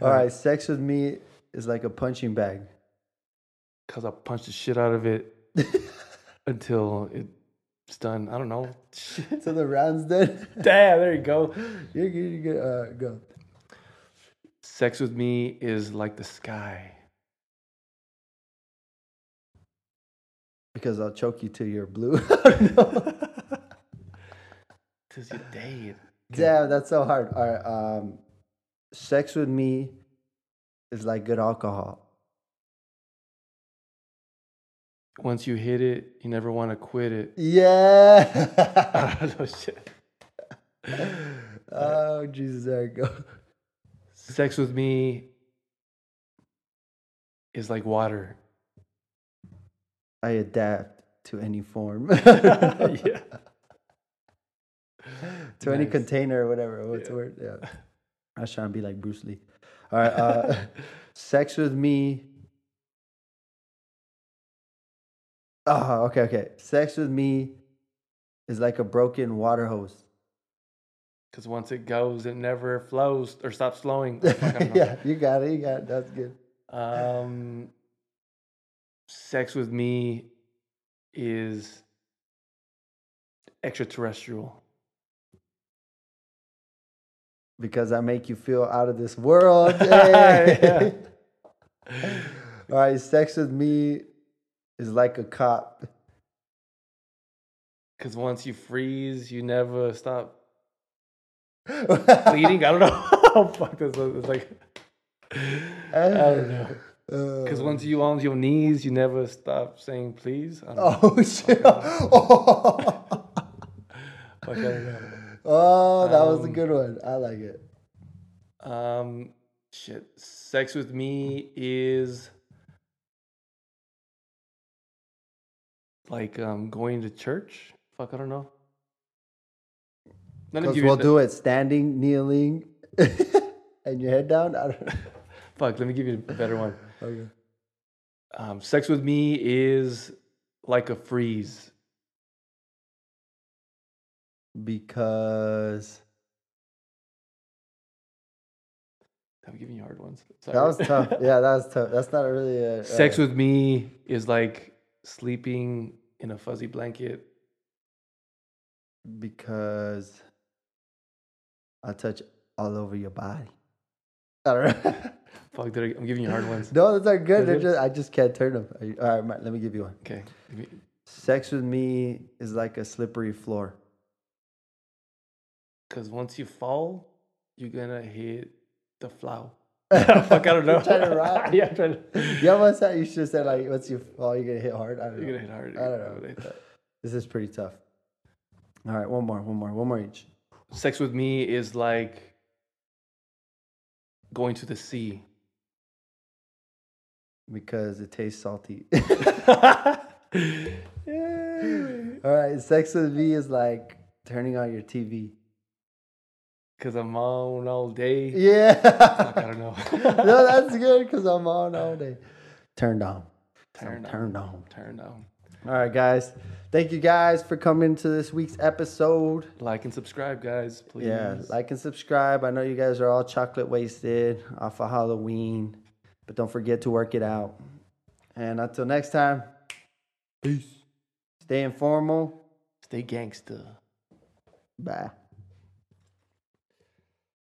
[SPEAKER 2] All right, sex with me is like a punching bag.
[SPEAKER 1] Because I punch the shit out of it until it's done. I don't know. Shit.
[SPEAKER 2] So the round's done.
[SPEAKER 1] Damn, there you go.
[SPEAKER 2] you're good. You're good. All right, go.
[SPEAKER 1] Sex with me is like the sky.
[SPEAKER 2] Because I'll choke you till you're blue. I don't know.
[SPEAKER 1] Tis your day.
[SPEAKER 2] Damn, that's so hard. All right, um, sex with me is like good alcohol.
[SPEAKER 1] Once you hit it, you never want to quit it.
[SPEAKER 2] Yeah.
[SPEAKER 1] I shit.
[SPEAKER 2] oh Jesus, there you go.
[SPEAKER 1] Sex with me is like water.
[SPEAKER 2] I adapt to any form.
[SPEAKER 1] yeah.
[SPEAKER 2] To any container or whatever. What's the
[SPEAKER 1] Yeah.
[SPEAKER 2] word? Yeah. I was trying to be like Bruce Lee. All right. Uh, sex with me. Oh, okay, okay. Sex with me is like a broken water hose.
[SPEAKER 1] Because once it goes, it never flows or stops flowing. Fuck, I don't know.
[SPEAKER 2] yeah, you got it. You got it. That's good.
[SPEAKER 1] Um, sex with me is extraterrestrial.
[SPEAKER 2] Because I make you feel out of this world.
[SPEAKER 1] Yeah.
[SPEAKER 2] All right. Sex with me is like a cop.
[SPEAKER 1] Because once you freeze, you never stop bleeding. I don't know. oh, fuck this. It's like, I don't know. Because
[SPEAKER 2] Uh,
[SPEAKER 1] once you on your knees, you never stop saying please. I don't know.
[SPEAKER 2] Oh shit! Oh,
[SPEAKER 1] Fuck, I don't know.
[SPEAKER 2] Oh that was a
[SPEAKER 1] Um,
[SPEAKER 2] good one. I like it.
[SPEAKER 1] Um, shit. Sex with me is like um going to church. Fuck, I don't know. None of
[SPEAKER 2] Because
[SPEAKER 1] you.
[SPEAKER 2] we'll do it standing, kneeling, and your head down. I don't know.
[SPEAKER 1] Fuck, let me give you a better one.
[SPEAKER 2] Okay.
[SPEAKER 1] Um, sex with me is like a freeze.
[SPEAKER 2] Because
[SPEAKER 1] I'm giving you hard ones.
[SPEAKER 2] that was tough. Yeah, that was tough. That's not really a
[SPEAKER 1] Sex
[SPEAKER 2] uh,
[SPEAKER 1] with me is like sleeping in a fuzzy blanket.
[SPEAKER 2] because I touch all over your body. I don't know.
[SPEAKER 1] Fuck, I, I'm giving you hard ones.
[SPEAKER 2] no, those are good. They're just, I just can't turn them. All right, let me give you one.
[SPEAKER 1] Okay.
[SPEAKER 2] Sex with me is like a slippery floor.
[SPEAKER 1] Because once you fall, you're gonna hit the flow. Fuck, I don't know.
[SPEAKER 2] Trying to rhyme.
[SPEAKER 1] yeah, I'm trying to.
[SPEAKER 2] Yeah, what's that? You should say like, once you fall, you're gonna hit hard. I don't know.
[SPEAKER 1] You're gonna hit hard.
[SPEAKER 2] I don't know. This is pretty tough. All right, one more, one more, one more each.
[SPEAKER 1] Sex with me is like going to the sea.
[SPEAKER 2] Because it tastes salty.
[SPEAKER 1] Yeah.
[SPEAKER 2] All right, sex with me is like turning on your TV.
[SPEAKER 1] Cause I'm on all day. Fuck, I
[SPEAKER 2] Yeah.
[SPEAKER 1] don't know.
[SPEAKER 2] no, that's good because I'm on all day. Turned on.
[SPEAKER 1] Turned on.
[SPEAKER 2] Turned on.
[SPEAKER 1] Turned on.
[SPEAKER 2] All right, guys. Thank you guys for coming to this week's episode.
[SPEAKER 1] Like and subscribe, guys. Please.
[SPEAKER 2] Yeah, like and subscribe. I know you guys are all chocolate wasted off of Halloween, but don't forget to work it out. And until next time, peace. Stay informal.
[SPEAKER 1] Stay gangster.
[SPEAKER 2] Bye.